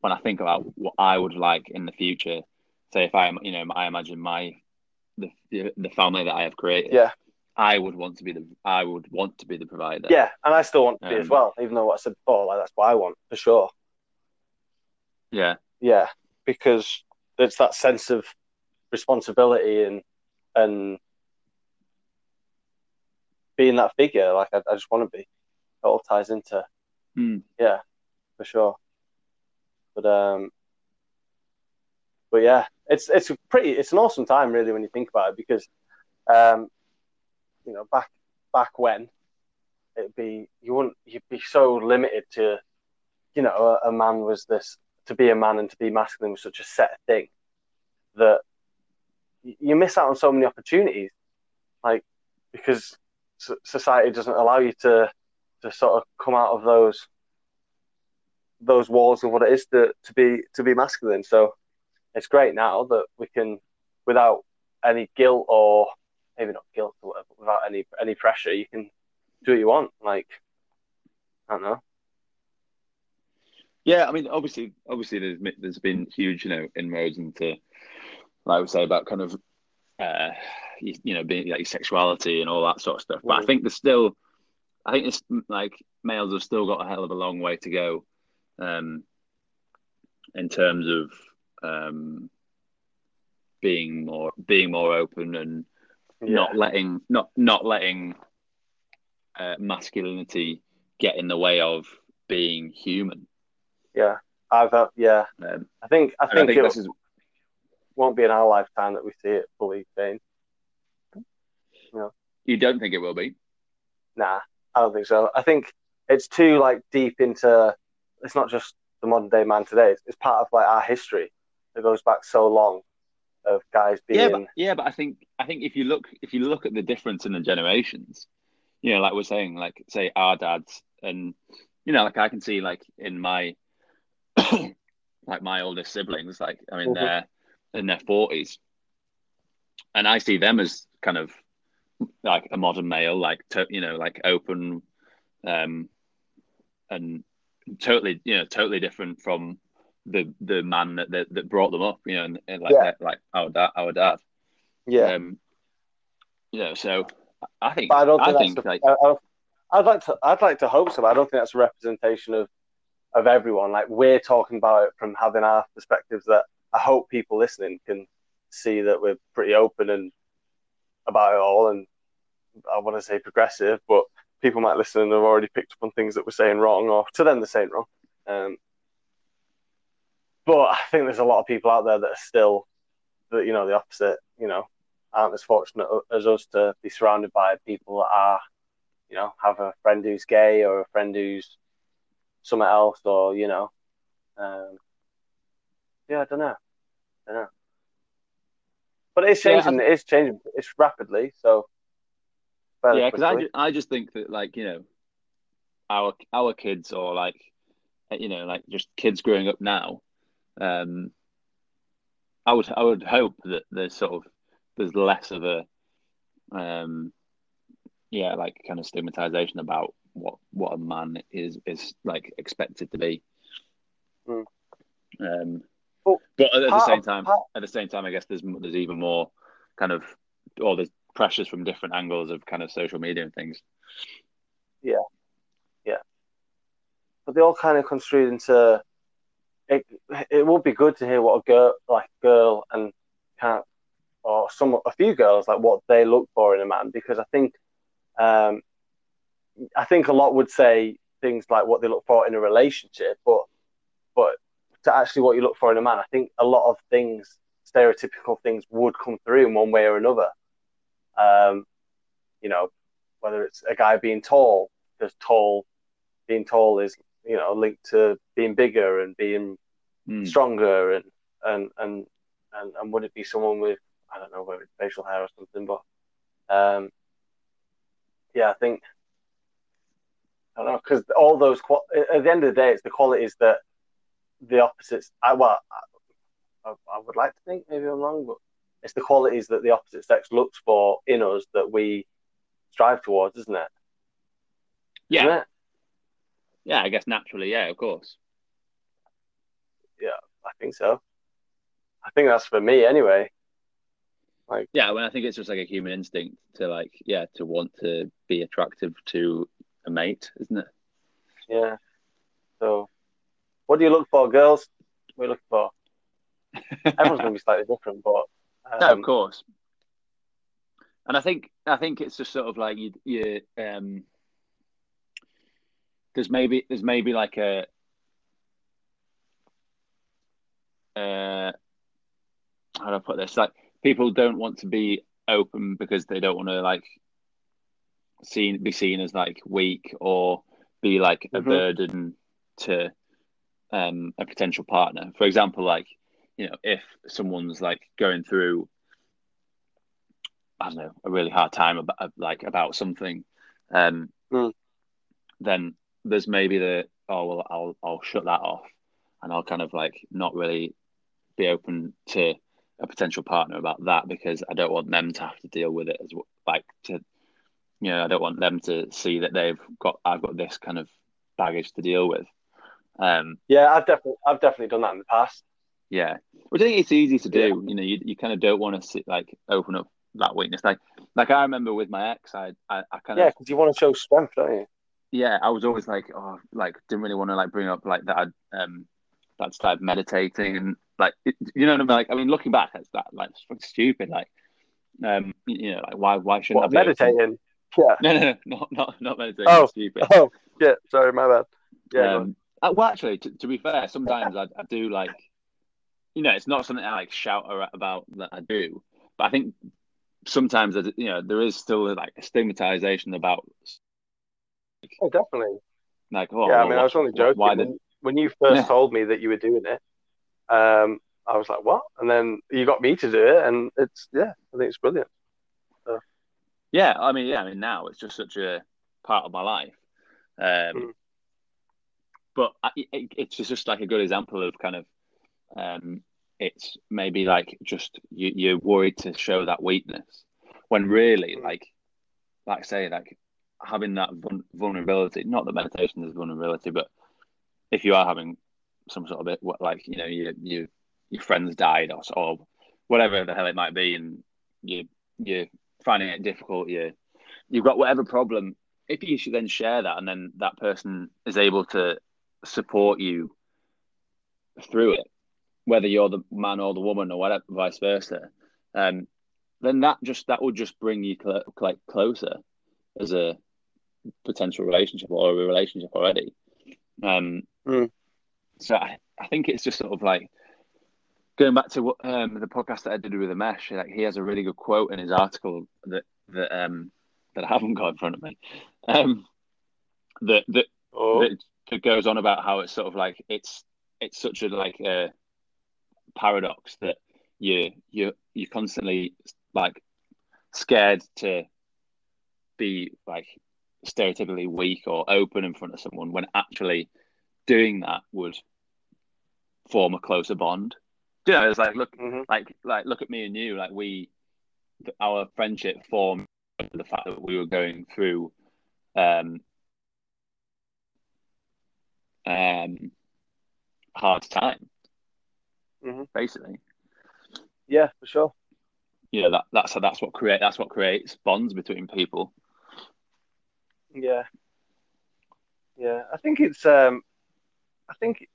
when I think about what I would like in the future, say if I am, you know, I imagine my the the, the family that I have created, Yeah. I would want to be the I would want to be the provider. Yeah, and I still want to be as Um, well, even though what I said before, like that's what I want for sure. yeah, Yeah, because there's that sense of responsibility and and being that figure. Like I, I just want to be. It all ties into Hmm. yeah, for sure. But um, but yeah, it's it's pretty it's an awesome time really when you think about it because um, you know back back when it'd be you wouldn't you'd be so limited to you know a, a man was this to be a man and to be masculine was such a set thing that you miss out on so many opportunities, like because society doesn't allow you to to sort of come out of those those walls of what it is to, to be to be masculine. So it's great now that we can, without any guilt or maybe not guilt or whatever, without any any pressure, you can do what you want. Like I don't know. Yeah, I mean, obviously, obviously, there's there's been huge, you know, inroads into, like we say, about kind of, uh, you, you know, being like sexuality and all that sort of stuff. But I mm. think there's still, I think it's like males have still got a hell of a long way to go, um, in terms of um, being more being more open and yeah. not letting not not letting uh, masculinity get in the way of being human. Yeah, I've uh, yeah. Um, I think I think, I think it is... won't be in our lifetime that we see it fully changed. You, you don't think it will be? Nah, I don't think so. I think it's too like deep into. It's not just the modern day man today. It's, it's part of like our history that goes back so long of guys being. Yeah, but, yeah, but I think I think if you look if you look at the difference in the generations, you know, like we're saying, like say our dads and you know, like I can see like in my like my oldest siblings, like I mean, mm-hmm. they're in their forties, and I see them as kind of like a modern male, like to, you know, like open, um, and totally, you know, totally different from the the man that that, that brought them up, you know, and, and like yeah. like our dad, our dad. Yeah. Um, you know, so I think but I don't think, I think like I, I'd like to I'd like to hope so, but I don't think that's a representation of of everyone. Like we're talking about it from having our perspectives that I hope people listening can see that we're pretty open and about it all. And I want to say progressive, but people might listen and have already picked up on things that we're saying wrong, or to them they're saying wrong. Um, but I think there's a lot of people out there that are still, that you know, the opposite. You know, aren't as fortunate as us to be surrounded by people that are, you know, have a friend who's gay or a friend who's something else, or you know, um, yeah, I don't know, I don't know. But it's changing. Yeah, it's changing. It's rapidly. So yeah, because I, I just think that like you know, our our kids or like you know like just kids growing up now, um, I would I would hope that there's sort of there's less of a um yeah like kind of stigmatization about what what a man is is like expected to be. Mm. Um, well, but at, the same time, part... at the same time, I guess there's there's even more kind of or there's pressures from different angles of kind of social media and things. Yeah, yeah, but they all kind of construed into. It, it would be good to hear what a girl like girl and of, or some a few girls like what they look for in a man because I think um, I think a lot would say things like what they look for in a relationship, but but to actually what you look for in a man, I think a lot of things, stereotypical things, would come through in one way or another. Um, you know, whether it's a guy being tall, because tall, being tall is you know linked to being bigger and being mm. stronger, and, and and and and would it be someone with I don't know whether it's facial hair or something, but um, yeah, I think I don't know because all those at the end of the day, it's the qualities that the opposites. I well, I, I, would like to think maybe I'm wrong, but it's the qualities that the opposite sex looks for in us that we strive towards, isn't it? Yeah. Isn't it? Yeah, I guess naturally, yeah, of course. Yeah, I think so. I think that's for me anyway. Like, yeah, well, I think it's just like a human instinct to like, yeah, to want to be attractive to a mate, isn't it? Yeah. So, what do you look for, girls? What are you looking for? Everyone's going to be slightly different, but um... no, of course. And I think I think it's just sort of like you, you um, there's maybe there's maybe like a uh, how do I put this? Like people don't want to be open because they don't want to like seen be seen as like weak or be like a mm-hmm. burden to um, a potential partner. For example, like you know, if someone's like going through, I don't know, a really hard time about like about something, um, Mm. then there's maybe the oh well, I'll I'll shut that off, and I'll kind of like not really be open to a potential partner about that because I don't want them to have to deal with it as like to, you know, I don't want them to see that they've got I've got this kind of baggage to deal with. Um, Yeah, I've definitely I've definitely done that in the past. yeah, which I think it's easy to do. Yeah. You know, you, you kind of don't want to sit, like open up that weakness. Like like I remember with my ex, I I, I kind of Yeah, because you want to show strength, don't you? Yeah, I was always like oh like didn't really want to like bring up like that um that started meditating and like it, you know what I mean. Like I mean, looking back, it's that like stupid. Like um you know like why why shouldn't What I be meditating? Yeah. No, no, no, not not not meditating. Oh. stupid. Oh, yeah. Sorry, my bad. Yeah. um, uh, well, actually, to, to be fair, sometimes I, I do like, you know, it's not something I like shout about that I do, but I think sometimes you know there is still like a stigmatization about oh, definitely. like oh yeah, I mean, I was only joking. why when, when you first Yeah. told me that you were doing it, um, I was like, "What?" And then you got me to do it, and it's yeah, I think it's brilliant. yeah I mean yeah I mean now it's just such a part of my life, um, Mm. but I, it, it's just like a good example of kind of um, it's maybe like just you, you're worried to show that weakness when really Mm. like like I say like having that vulnerability not that meditation is vulnerability but if you are having some sort of bit like you know you, you your friends died or, or whatever the hell it might be and you you're finding it difficult you you've got whatever problem if you should then share that and then that person is able to support you through it whether you're the man or the woman or whatever vice versa um then that just that would just bring you cl- like closer as a potential relationship or a relationship already. Um Mm. so I, I think it's just sort of like going back to what um the podcast that I did with Amesh like he has a really good quote in his article that that um that I haven't got in front of me. Um that that Oh, that, that goes on about how it's sort of like it's it's such a like a paradox that you you you're constantly like scared to be like stereotypically weak or open in front of someone when actually doing that would form a closer bond. Do you know, it's like look hmm like like look at me and you like we our friendship formed the fact that we were going through um um hard time Mhm. basically yeah, for sure. you know that that's that's what create that's what creates bonds between people Yeah, yeah. I think it's um, I think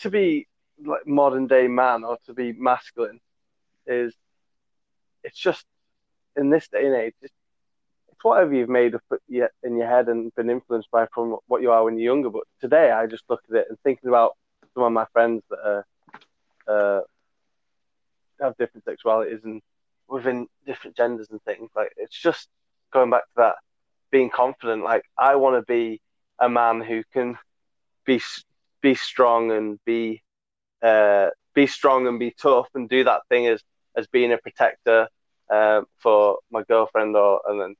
to be like modern day man or to be masculine is it's just in this day and age. It's, it's whatever you've made up in your head and been influenced by from what you are when you're younger. But today, I just look at it and thinking about some of my friends that are uh, have different sexualities and within different genders and things. Like it's just going back to that being confident. Like I want to be a man who can be be strong and be uh, be strong and be tough and do that thing as as being a protector uh, for my girlfriend or and then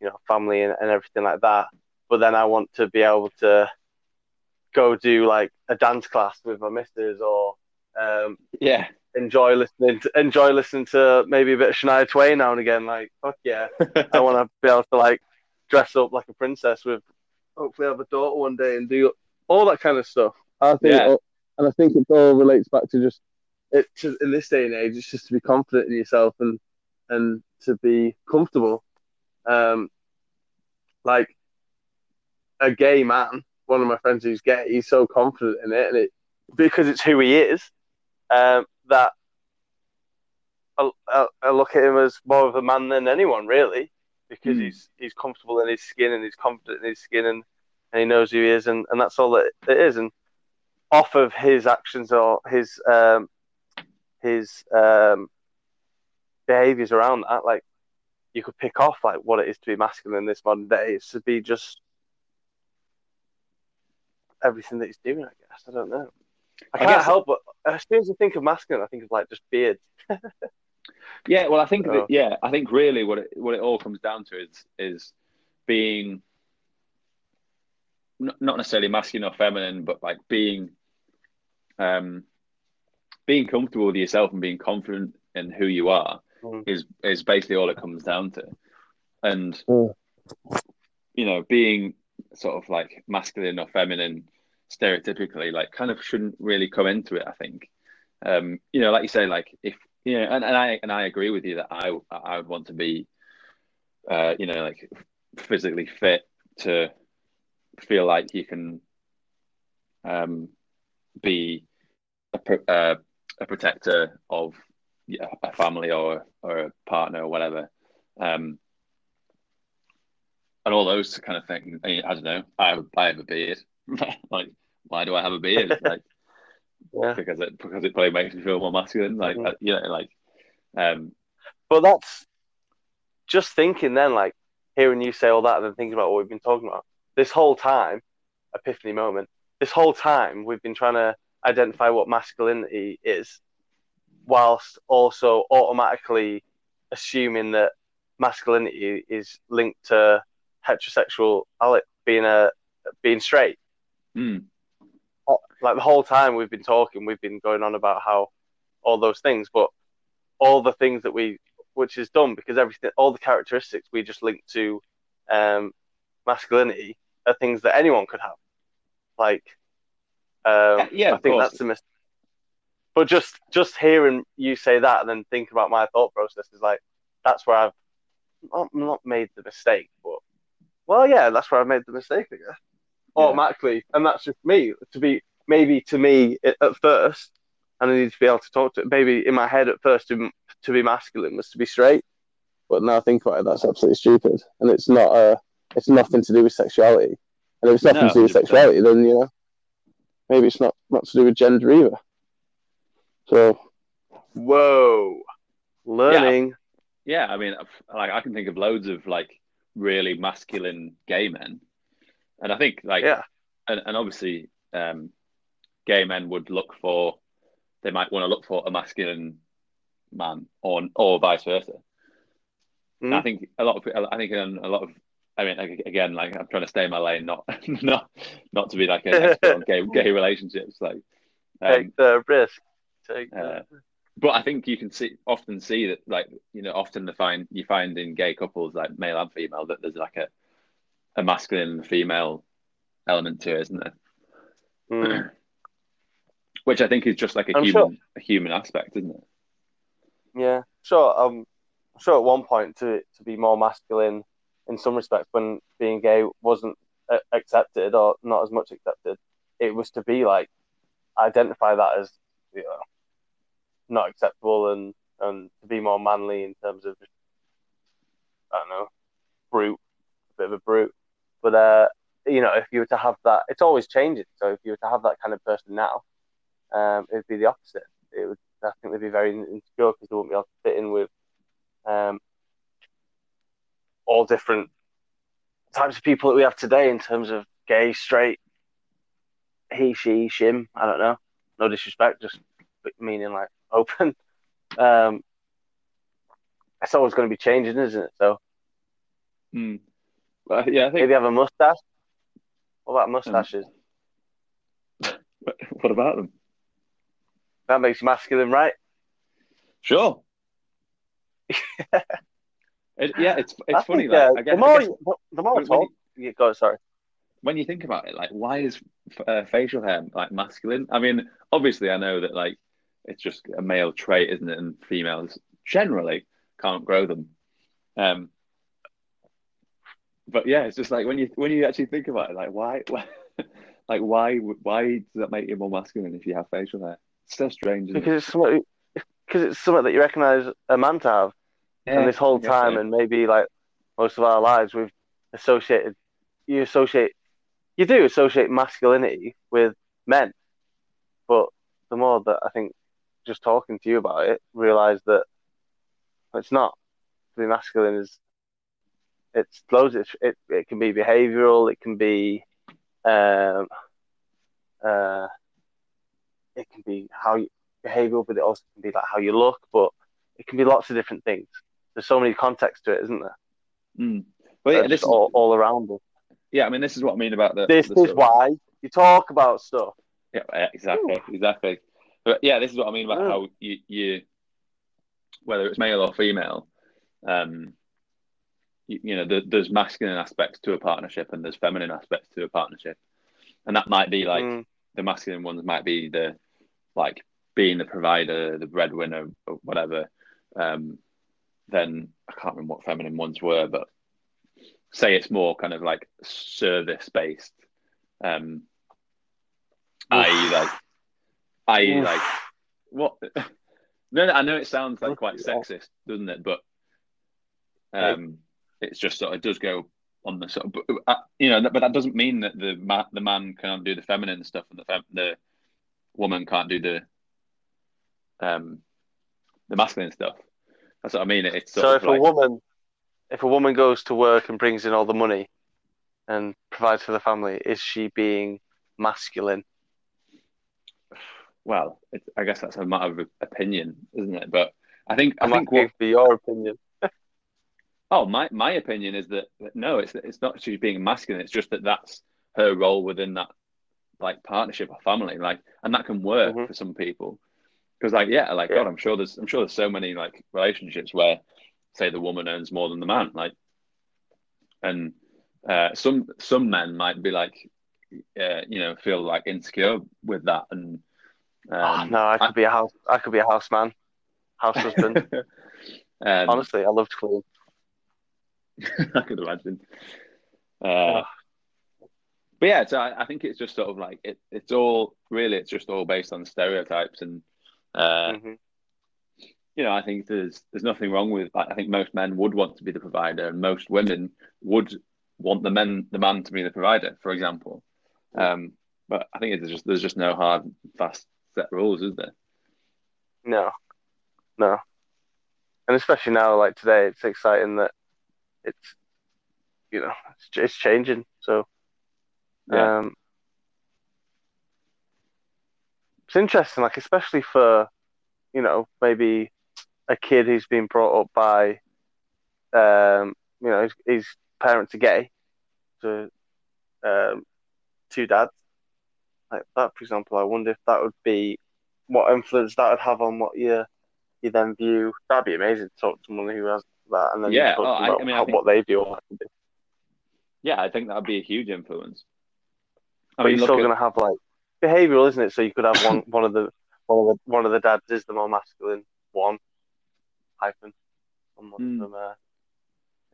you know family and, and everything like that. But then I want to be able to go do like a dance class with my missus or um, yeah enjoy listening to, enjoy listening to maybe a bit of Shania Twain now and again. Like fuck yeah, I want to be able to like dress up like a princess with hopefully have a daughter one day and do all that kind of stuff. I think, Yeah. and I think it all relates back to just it to, in this day and age. It's just to be confident in yourself and and to be comfortable. Um, like a gay man, one of my friends who's gay, he's so confident in it, and it because it's who he is. Um, that I, I, I look at him as more of a man than anyone, really, because Hmm. he's he's comfortable in his skin and he's confident in his skin and, and he knows who he is, and, and that's all that it is. And off of his actions or his um, his um, behaviors around that, like you could pick off like what it is to be masculine in this modern day. It's to be just everything that he's doing. I guess I don't know. I I can't guess- help but as soon as I think of masculine, I think of like just beard. Yeah, well, I think Oh. that yeah, I think really what it what it all comes down to is is being n- not necessarily masculine or feminine, but like being um being comfortable with yourself and being confident in who you are Mm. is is basically all it comes down to. And Mm. you know, being sort of like masculine or feminine stereotypically like kind of shouldn't really come into it, I think. Um, you know, like you say, like if know, and, and I and I agree with you that I I would want to be uh, you know, like physically fit to feel like you can um be a, uh, a protector of yeah, a family or or a partner or whatever. Um and all those kind of things. I, mean, I don't know. I have, I have a beard. like, why do I have a beard? Like, Yeah, because it because it probably makes me feel more masculine. Like, uh, you know, like, um, but that's just thinking. Then, like hearing you say all that, and then thinking about what we've been talking about this whole time, epiphany moment. This whole time, we've been trying to identify what masculinity is, whilst also automatically assuming that masculinity is linked to heterosexual being a being straight. mm, like the whole time we've been talking, we've been going on about how all those things, but all the things that we, which is dumb because everything, all the characteristics we just link to um, masculinity are things that anyone could have. Like, um, Yeah, I think course. that's a mistake. But just just hearing you say that and then think about my thought process is like that's where I've not, not made the mistake, but well, yeah, that's where I made the mistake. I guess. Automatically, and that's just me to be maybe to me at first, and I need to be able to talk to maybe in my head at first to to be masculine was to be straight, but now I think about it, that's absolutely stupid, and it's not uh it's nothing to do with sexuality, and if it's nothing No, to do with sexuality, then you know maybe it's not not to do with gender either. So, whoa, learning. yeah. I mean, like, I can think of loads of like really masculine gay men, and I think like, Yeah. and, and obviously, um, gay men would look for, they might want to look for a masculine man, or or vice versa. Mm. I think a lot of I think in a lot of I mean like, again like I'm trying to stay in my lane not not not to be like an expert on gay gay relationships like um, Take the risk. Take the uh, but I think you can see often see that like you know often the find you find in gay couples like male and female that there's like a a masculine and female element to it isn't there Mm. which I think is just like a I'm human sure. a human aspect isn't it Yeah, sure. Um, I'm sure at one point to to be more masculine in some respects when being gay wasn't accepted or not as much accepted, it was to be like identify that as you know not acceptable and and to be more manly in terms of I don't know brute, a bit of a brute. But uh, you know, if you were to have that, it's always changing. So if you were to have that kind of person now, um, it'd be the opposite. It would I think they'd be very insecure because they wouldn't be able to fit in with um, all different types of people that we have today in terms of gay, straight, he, she, shim. I don't know. No disrespect, just meaning like open. Um, it's always going to be changing, isn't it? So Hmm. Well, yeah I think maybe have a mustache. What about mustaches? what about them That makes you masculine, right? Sure. It, yeah, it's it's I funny. think, Like, uh, I guess, the more, guess you- the more when- I when talk, you go. Sorry. when you think about it, like, why is uh, facial hair like masculine? I mean, obviously, I know that like it's just a male trait, isn't it? And females generally can't grow them. Um, but yeah, it's just like when you when you actually think about it, like why, why like why why does that make you more masculine if you have facial hair? It's so strange. Because it's something, because it's something that you recognise a man to have. Yeah, and this whole time so. and maybe like most of our lives we've associated you associate you do associate masculinity with men but the more that i think just talking to you about it realize that it's not to be masculine is it's loads it, it, it can be behavioral it can be um uh, it can be how you behavioural, but it also can be like how you look. But it can be lots of different things. There's so many contexts to it, isn't there? Mm. But yeah, this all, all around us. yeah, I mean, this is what I mean about the. This the is why you talk about stuff. Yeah, exactly, exactly. But yeah, this is what I mean about Yeah. how you, you, whether it's male or female, um, you, know, there, there's masculine aspects to a partnership and there's feminine aspects to a partnership, and that might be like Mm. the masculine ones might be the like being the provider, the breadwinner, or whatever. Um, then I can't remember what feminine ones were, but say it's more kind of like service based. Um, i.e., like, i.e., like, what? No, no, I know it sounds like quite sexist, doesn't it? But um, it's just sort of it does go on the sort of, but, uh, you know, but that doesn't mean that the ma- the man can't do the feminine stuff and the fem- the woman can't do the um the masculine stuff. That's what I mean. It's So if like, a woman, if a woman goes to work and brings in all the money and provides for the family, is she being masculine? well, it's, I guess that's a matter of opinion, isn't it? But I think I I'm think asking what for your opinion. Oh my my opinion is that, that no, it's it's not she's being masculine. It's just that that's her role within that like partnership or family, like, and that can work Mhm. for some people. Because like yeah, like Yeah. God, I'm sure there's I'm sure there's so many like relationships where say the woman earns more than the man, like, and uh, some some men might be like, uh, you know, feel like insecure with that, and oh, um, no, I could be a house. I could be a house man, house husband. um, Honestly, I love to clean. I could imagine. Uh, but yeah, so I, I think it's just sort of like it, it's all really it's just all based on stereotypes and uh, hmm you know I think there's there's nothing wrong with I think most men would want to be the provider and most women would want the men the man to be the provider for example. Um, but I think it's just there's just no hard fast set rules is there? No, no, and especially now, like today, it's exciting that it's you know it's, it's changing. So Yeah. um, it's interesting, like especially for you know maybe a kid who's been brought up by um, you know his, his parents are gay, so um, two dads like that, for example. I wonder if that would be what influence that would have on what you you then view. That'd be amazing to talk to someone who has that, and then Yeah, oh, I- I mean, I how- think- what they view. yeah I think that would be a huge influence I But mean you're still at- going to have like behavioural, isn't it? So you could have one one of the one of the one of the dads is the more masculine one hyphen, and one Mm. of them uh,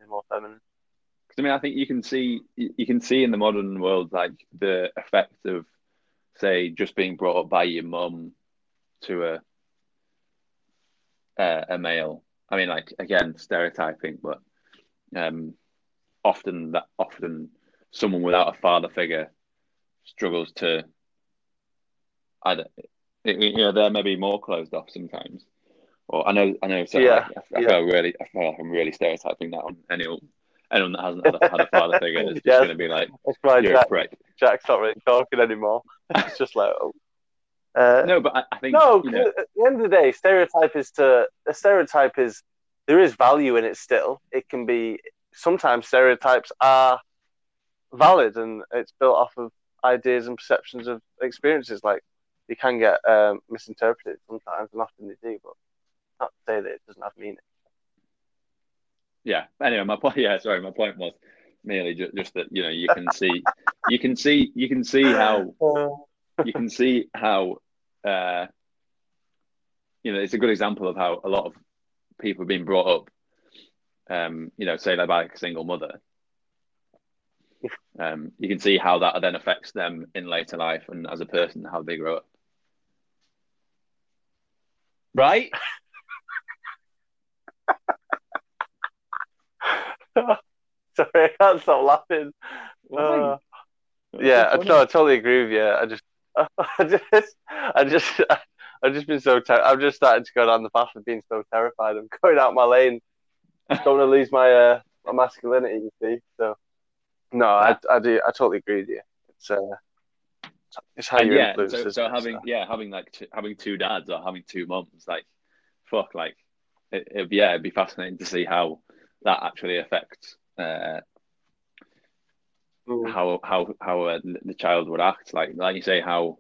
is more feminine. Because I mean, I think you can see you you can see in the modern world like the effect of, say, just being brought up by your mum to a a, a male. I mean, like again, stereotyping, but um, often that often someone without a father figure struggles to either you know they're maybe more closed off sometimes. Or I know I know so Yeah, like, I, I yeah. feel really I feel like I'm really stereotyping that on anyone anyone that hasn't had a, had a father figure is just Yes. going to be like you're Jack, a prick. Jack's not really talking anymore. It's just like, oh. Uh, No, but I, I think No, you know, at the end of the day, stereotype is to a stereotype is there is value in it still. It can be sometimes stereotypes are valid and it's built off of ideas and perceptions of experiences. Like you can get um, misinterpreted sometimes, and often they do, but not to say that it doesn't have meaning. yeah. Anyway, my point. Yeah, sorry, my point was merely just, just that you know you can see you can see you can see how you can see how uh, you know it's a good example of how a lot of people have been brought up um, you know say they're by a single mother. Um, you can see how that then affects them in later life and as a person how they grow up. Right? Sorry, I can't stop laughing. Uh, yeah, I, no, I totally agree with you. I just, I just, I just, I've just been so. Ter- I've just started to go down the path of being so terrified. I'm going out my lane. Don't want to lose my uh, my masculinity. You see, so no, I, I do. I totally agree with you. It's uh, It's how and you yeah, influence. so, so it? having yeah having like t- having two dads or having two moms, like fuck, like it, it'd yeah, it'd be fascinating to see how that actually affects uh, Mm. how how how uh, the child would act. Like like you say, how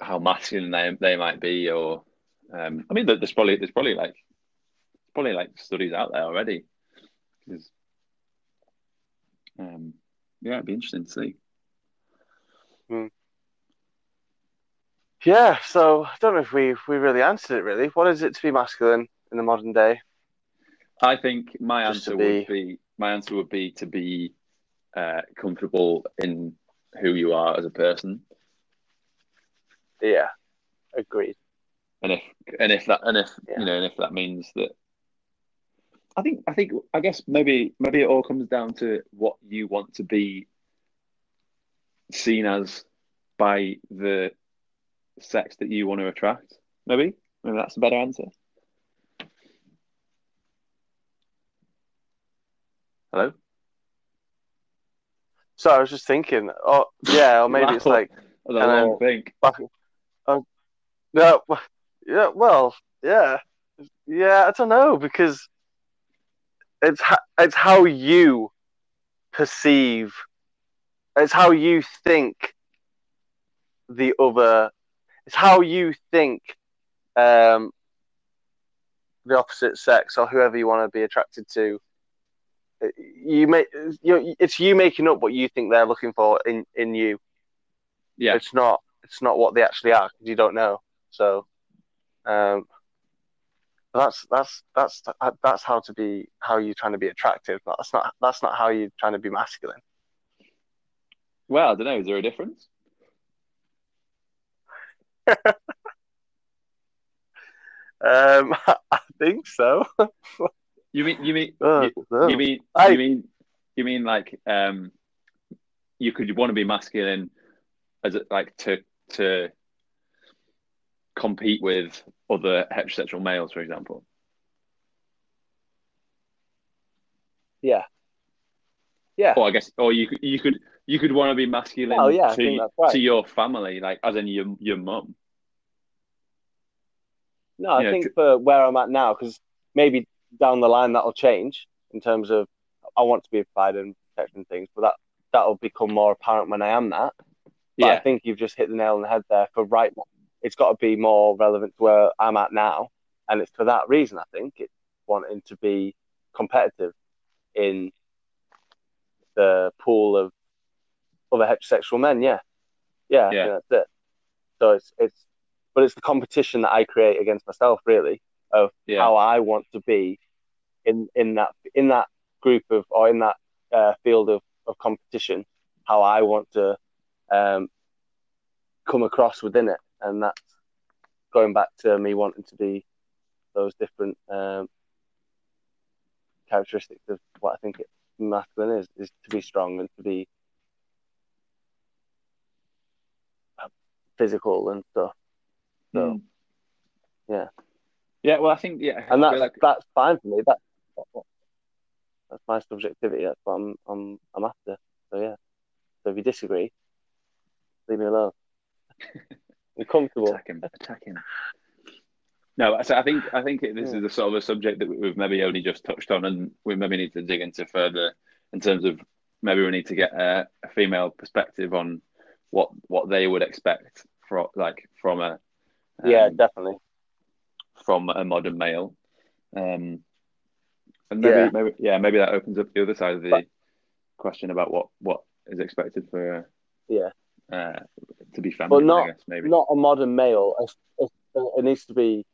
how masculine they they might be, or um, I mean, there- there's probably there's probably like probably like studies out there already. 'Cause, um, yeah, it'd be interesting to see. Yeah, so I don't know if we we really answered it. Really, what is it to be masculine in the modern day? I think my Just answer would be my answer would be to be uh, comfortable in who you are as a person, Yeah, agreed. and if and if that and if Yeah. you know and if that means that I think I think I guess maybe maybe it all comes down to what you want to be seen as by the sex that you want to attract. Maybe maybe that's a better answer. Hello. So I was just thinking, oh yeah, or maybe it's like And long think. no, yeah, well, yeah, yeah. I don't know because it's ho- it's how you perceive, it's how you think the other, it's how you think um, the opposite sex or whoever you want to be attracted to. You make you know, it's you making up what you think they're looking for in in you. Yeah. It's not it's not what they actually are because you don't know. So, um, that's that's that's that's how to be how you're trying to be attractive. But That's not that's not how you're trying to be masculine. Well, I don't know. Is there a difference? Um, I think so. You mean you mean Uh, you, no. you mean I- you mean you mean like um you could want to be masculine as it like to to compete with other heterosexual males, for example. yeah, yeah. Or I guess or you could you could you could want to be masculine Oh, yeah, to right. to your family, like as in your your mum. No, I think for where I'm at now, because maybe down the line that'll change in terms of I want to be a provider and protecting things, but that that'll become more apparent when I am that. But I think you've just hit the nail on the head there. For right it's got to be more relevant to where I'm at now, and it's for that reason. I think it's wanting to be competitive in the pool of other heterosexual men. Yeah, yeah, Yeah. that's it. So it's it's, but it's the competition that I create against myself, really, of Yeah. how I want to be in in that in that group of or in that uh, field of, of competition, how I want to um, come across within it, and that's going back to me wanting to be those different um, characteristics of what I think it, masculine is is to be strong and to be physical and stuff. So Mm. yeah. Yeah, well I think yeah and that's like that's fine for me. That that's my subjectivity. That's what I'm I'm I'm after. So yeah. So if you disagree, leave me alone. I'm comfortable. attacking, attacking. No, so I think I think it, this Yeah. is the sort of a subject that we've maybe only just touched on, and we maybe need to dig into further in terms of maybe we need to get a, a female perspective on what what they would expect from like from a um, yeah, definitely. From a modern male, um, and maybe Yeah. maybe yeah maybe that opens up the other side of the question about what what is expected for Yeah. uh, to be feminine. not- I guess maybe Not a modern male. It needs to be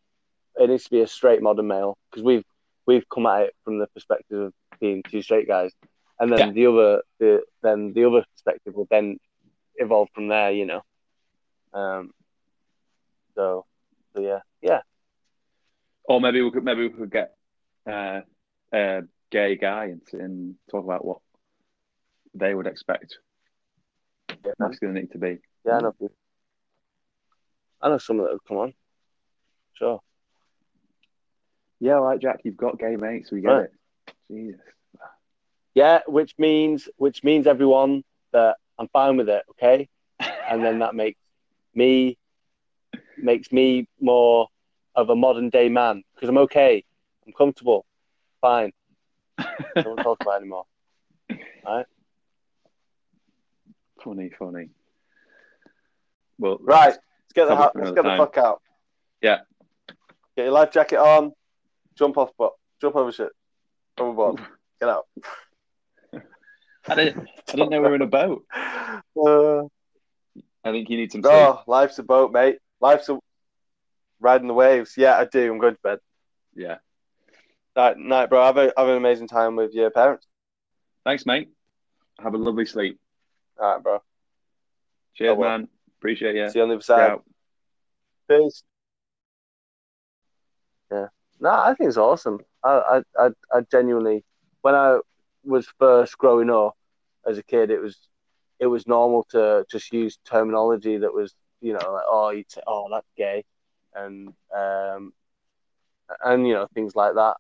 it needs to be a straight modern male because we've we've come at it from the perspective of being two straight guys, and then Yeah. the other the then the other perspective will then evolve from there. You know. Um. So, so yeah, yeah. Or maybe we could maybe we could get uh, a gay guy and, and talk about what they would expect Yeah, masculinity to need to be. yeah I know. I know someone that would come on. Sure. Yeah, all right, Jack, you've got gay mates. We get Right. it. Jesus. Yeah, which means which means everyone that I'm fine with it. Okay. and then that makes me makes me more of a modern day man because I'm okay, I'm comfortable, fine. Don't talk about it anymore. Right? Funny, funny. Well, Right. Let's get the ha- let's get the fuck out. Yeah. Get your life jacket on. Jump off, but jump over shit. Overboard. Get out. I didn't, I didn't know we were in a boat. Uh, I think you need some sleep. oh, life's a boat, mate. Life's a riding the waves. Yeah, I do. I'm going to bed. Yeah. Night, night, bro. Have a have an amazing time with your parents. Thanks, mate. Have a lovely sleep. All right, bro. Cheers, I will. man. Appreciate you. See you on the other side. Peace. Yeah. No, I think it's awesome. I, I, I, I genuinely, when I was first growing up as a kid, it was, it was normal to just use terminology that was, you know, like, oh, say, oh, that's gay, and, um, and you know, things like that.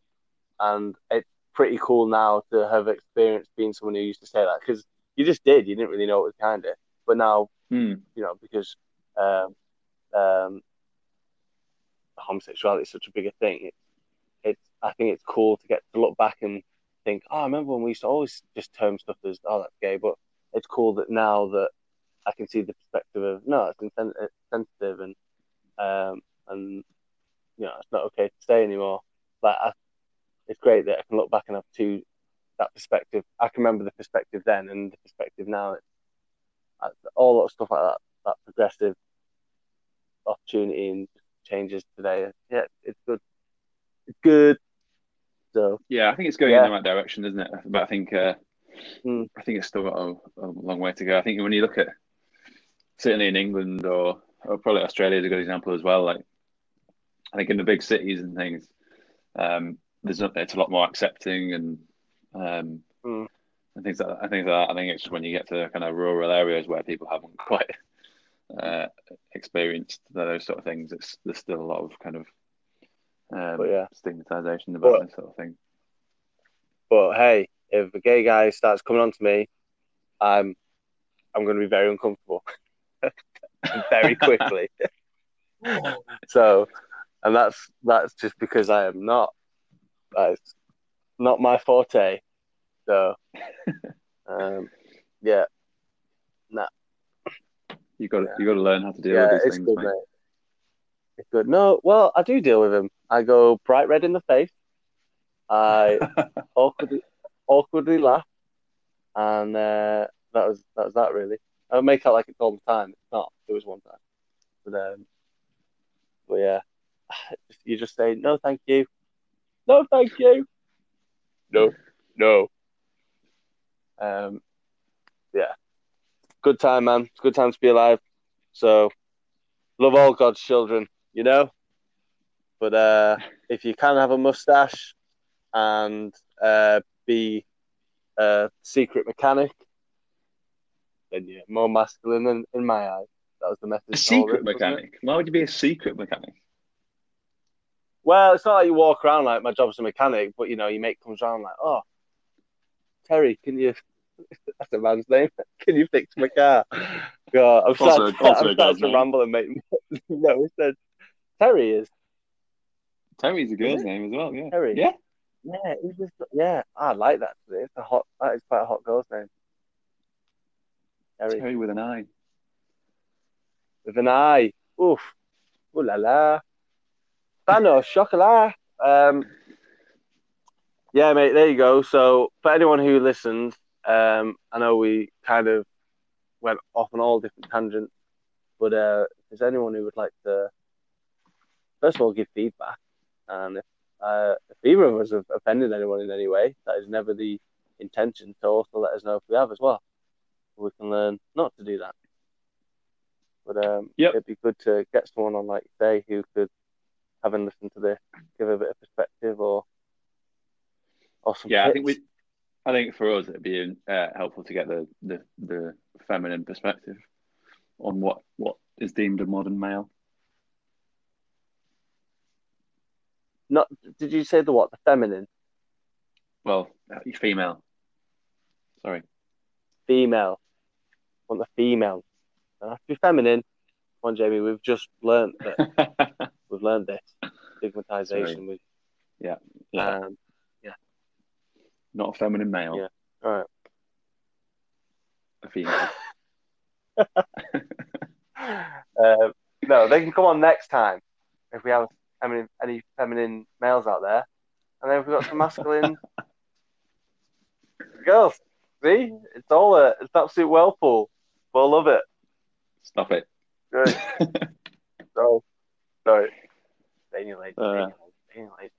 And it's pretty cool now to have experienced being someone who used to say that because you just did. You didn't really know it was behind it, but now Hmm. you know, because um, um, homosexuality is such a bigger thing. It, it's I think it's cool to get to look back and think, oh, I remember when we used to always just term stuff as, oh, that's gay, but it's cool that now that I can see the perspective of no, it's insen- it's sensitive and um, and you know, it's not okay to say anymore. Like, I, it's great that I can look back and have two that perspective. I can remember the perspective then and the perspective now. It's, all that stuff like that, that progressive opportunity and changes today. Yeah, it's good. It's good. So Yeah, I think it's going Yeah. in the right direction, isn't it? But I think uh, Mm. I think it's still got a, a long way to go. I think when you look at certainly in England or, or probably Australia is a good example as well. Like I think in the big cities and things, um, there's not, it's a lot more accepting and um, Mm. and things like that. I think that I think it's when you get to kind of rural areas where people haven't quite uh, experienced those sort of things. It's there's still a lot of kind of um, But yeah. stigmatization about But- this sort of thing. but hey, if a gay guy starts coming on to me, I'm I'm gonna be very uncomfortable. very quickly. so and that's that's just because I am not that's not my forte. So um yeah. You got to Yeah. you got to learn how to deal yeah, with these it's things, good, mate. mate. It's good. No, well, I do deal with him. I go bright red in the face. I awkwardly, awkwardly laugh, and uh, that was that was that really. I make out like it's all the time. It's not. It was one time, but um, but yeah, you just say no, thank you, no, thank you, no, no. Um, yeah, good time, man. It's a good time to be alive. So, love all God's children, you know. But uh, if you can have a mustache and uh, be a secret mechanic, then you're more masculine in, in my eyes. That was the message. A secret this, wasn't it? mechanic? Why would you be a secret mechanic? Well, it's not like you walk around like my job job's a mechanic, but you know, your mate comes around like, oh, Terry, can you? That's a man's name. Can you fix my car? God, I'm starting, also a I'm starting girl's to ramble and make. no, Terry is Terry's a girl's name as well. Yeah. Terry. Yeah. Yeah, he was. Yeah, I like that. It's a hot. That is quite a hot girl's name. Terry Terry with an I. with an eye. Oof. Ooh la la. Bano chocolat. Um. Yeah, mate. There you go. So for anyone who listens, um, I know we kind of went off on all different tangents, but uh, if there's anyone who would like to, first of all, give feedback, and if uh, if either of us have offended anyone in any way, that is never the intention. To also let us know if we have as well. We can learn not to do that. But um, Yep. it'd be good to get someone on, like you say, who could, having listened to this, give a bit of perspective or or some Yeah, I think we. I think for us it'd be uh, helpful to get the, the the feminine perspective on what what is deemed a modern male. Not did you say the what? The feminine, Well, uh, female. Sorry. female. Want the female don't have to be feminine. Come on, Jamie, we've just learned that we've learned this stigmatization. With, yeah. Um, yeah. Not a feminine male. Yeah. all right. A female. Um, no, they can come on next time if we have any, any feminine males out there, and then we've got some masculine girls. See, it's all a it's an absolute whirlpool. We'll love it. Stop it. Right. so, sorry. Late. Uh. Staying late.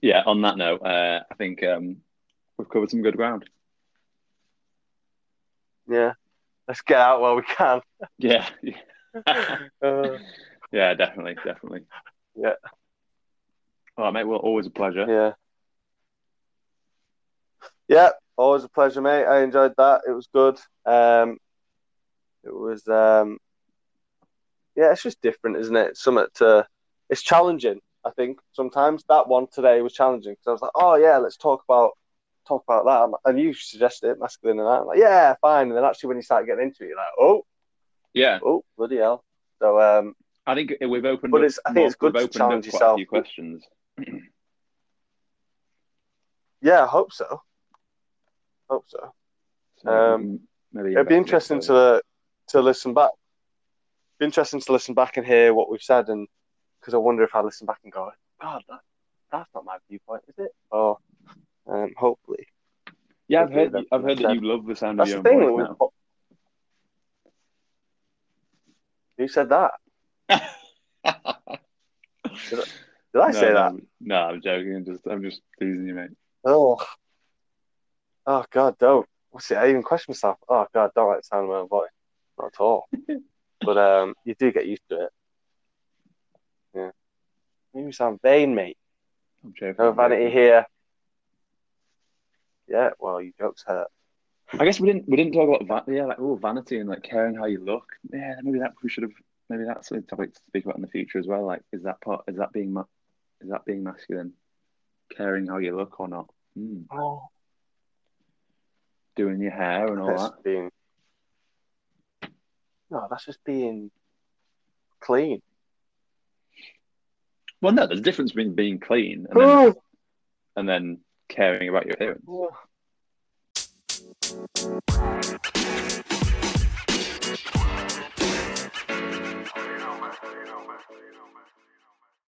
yeah, on that note, uh, I think um, we've covered some good ground. Yeah. Let's get out while we can. Yeah. Uh, Yeah, definitely, definitely. Yeah. All right, mate. Well, always a pleasure. yeah. Yeah, always a pleasure, mate. I enjoyed that. It was good. Um, it was, um, yeah, it's just different, isn't it? Something to, it's challenging. I think sometimes that one today was challenging because I was like, oh yeah, let's talk about talk about that. And you suggested it, masculine and that. I'm like, yeah, fine. And then actually, when you start getting into it, you're like, oh, Yeah, oh, bloody hell. So, um, I think we've opened. But up it's- I think it's good to challenge up yourself. A few questions. yeah, I hope so. Hope so. So Um, maybe It'd be interesting to to listen back. Be interesting to listen back and hear what we've said, and because I wonder if I listen back and go, God, that, that's not my viewpoint, is it? Or um, hopefully, Yeah, I've heard. that- I've heard that you love the sound that's of your own voice we've- Who said that? now. Did I no, say no, that? No, I'm joking. I'm just, I'm just teasing you, mate. Oh, oh God, don't. What's it? I even question myself. Oh God, don't like the sound of my own voice. Not at all. but um, you do get used to it. Yeah. You sound vain, mate. I'm joking. No vanity here. Yeah, well, your jokes hurt. I guess we didn't. We didn't talk about va- yeah, like oh, vanity and like caring how you look. Yeah, maybe that we should have. Maybe that's a topic to speak about in the future as well. Like, is that part? Is that being ma- is that being masculine? Caring how you look or not? Hmm. Oh, Doing your hair and all that's that. being. No, that's just being clean. Well, no, there's a difference between being clean and then, Oh. and then caring about your appearance. Oh.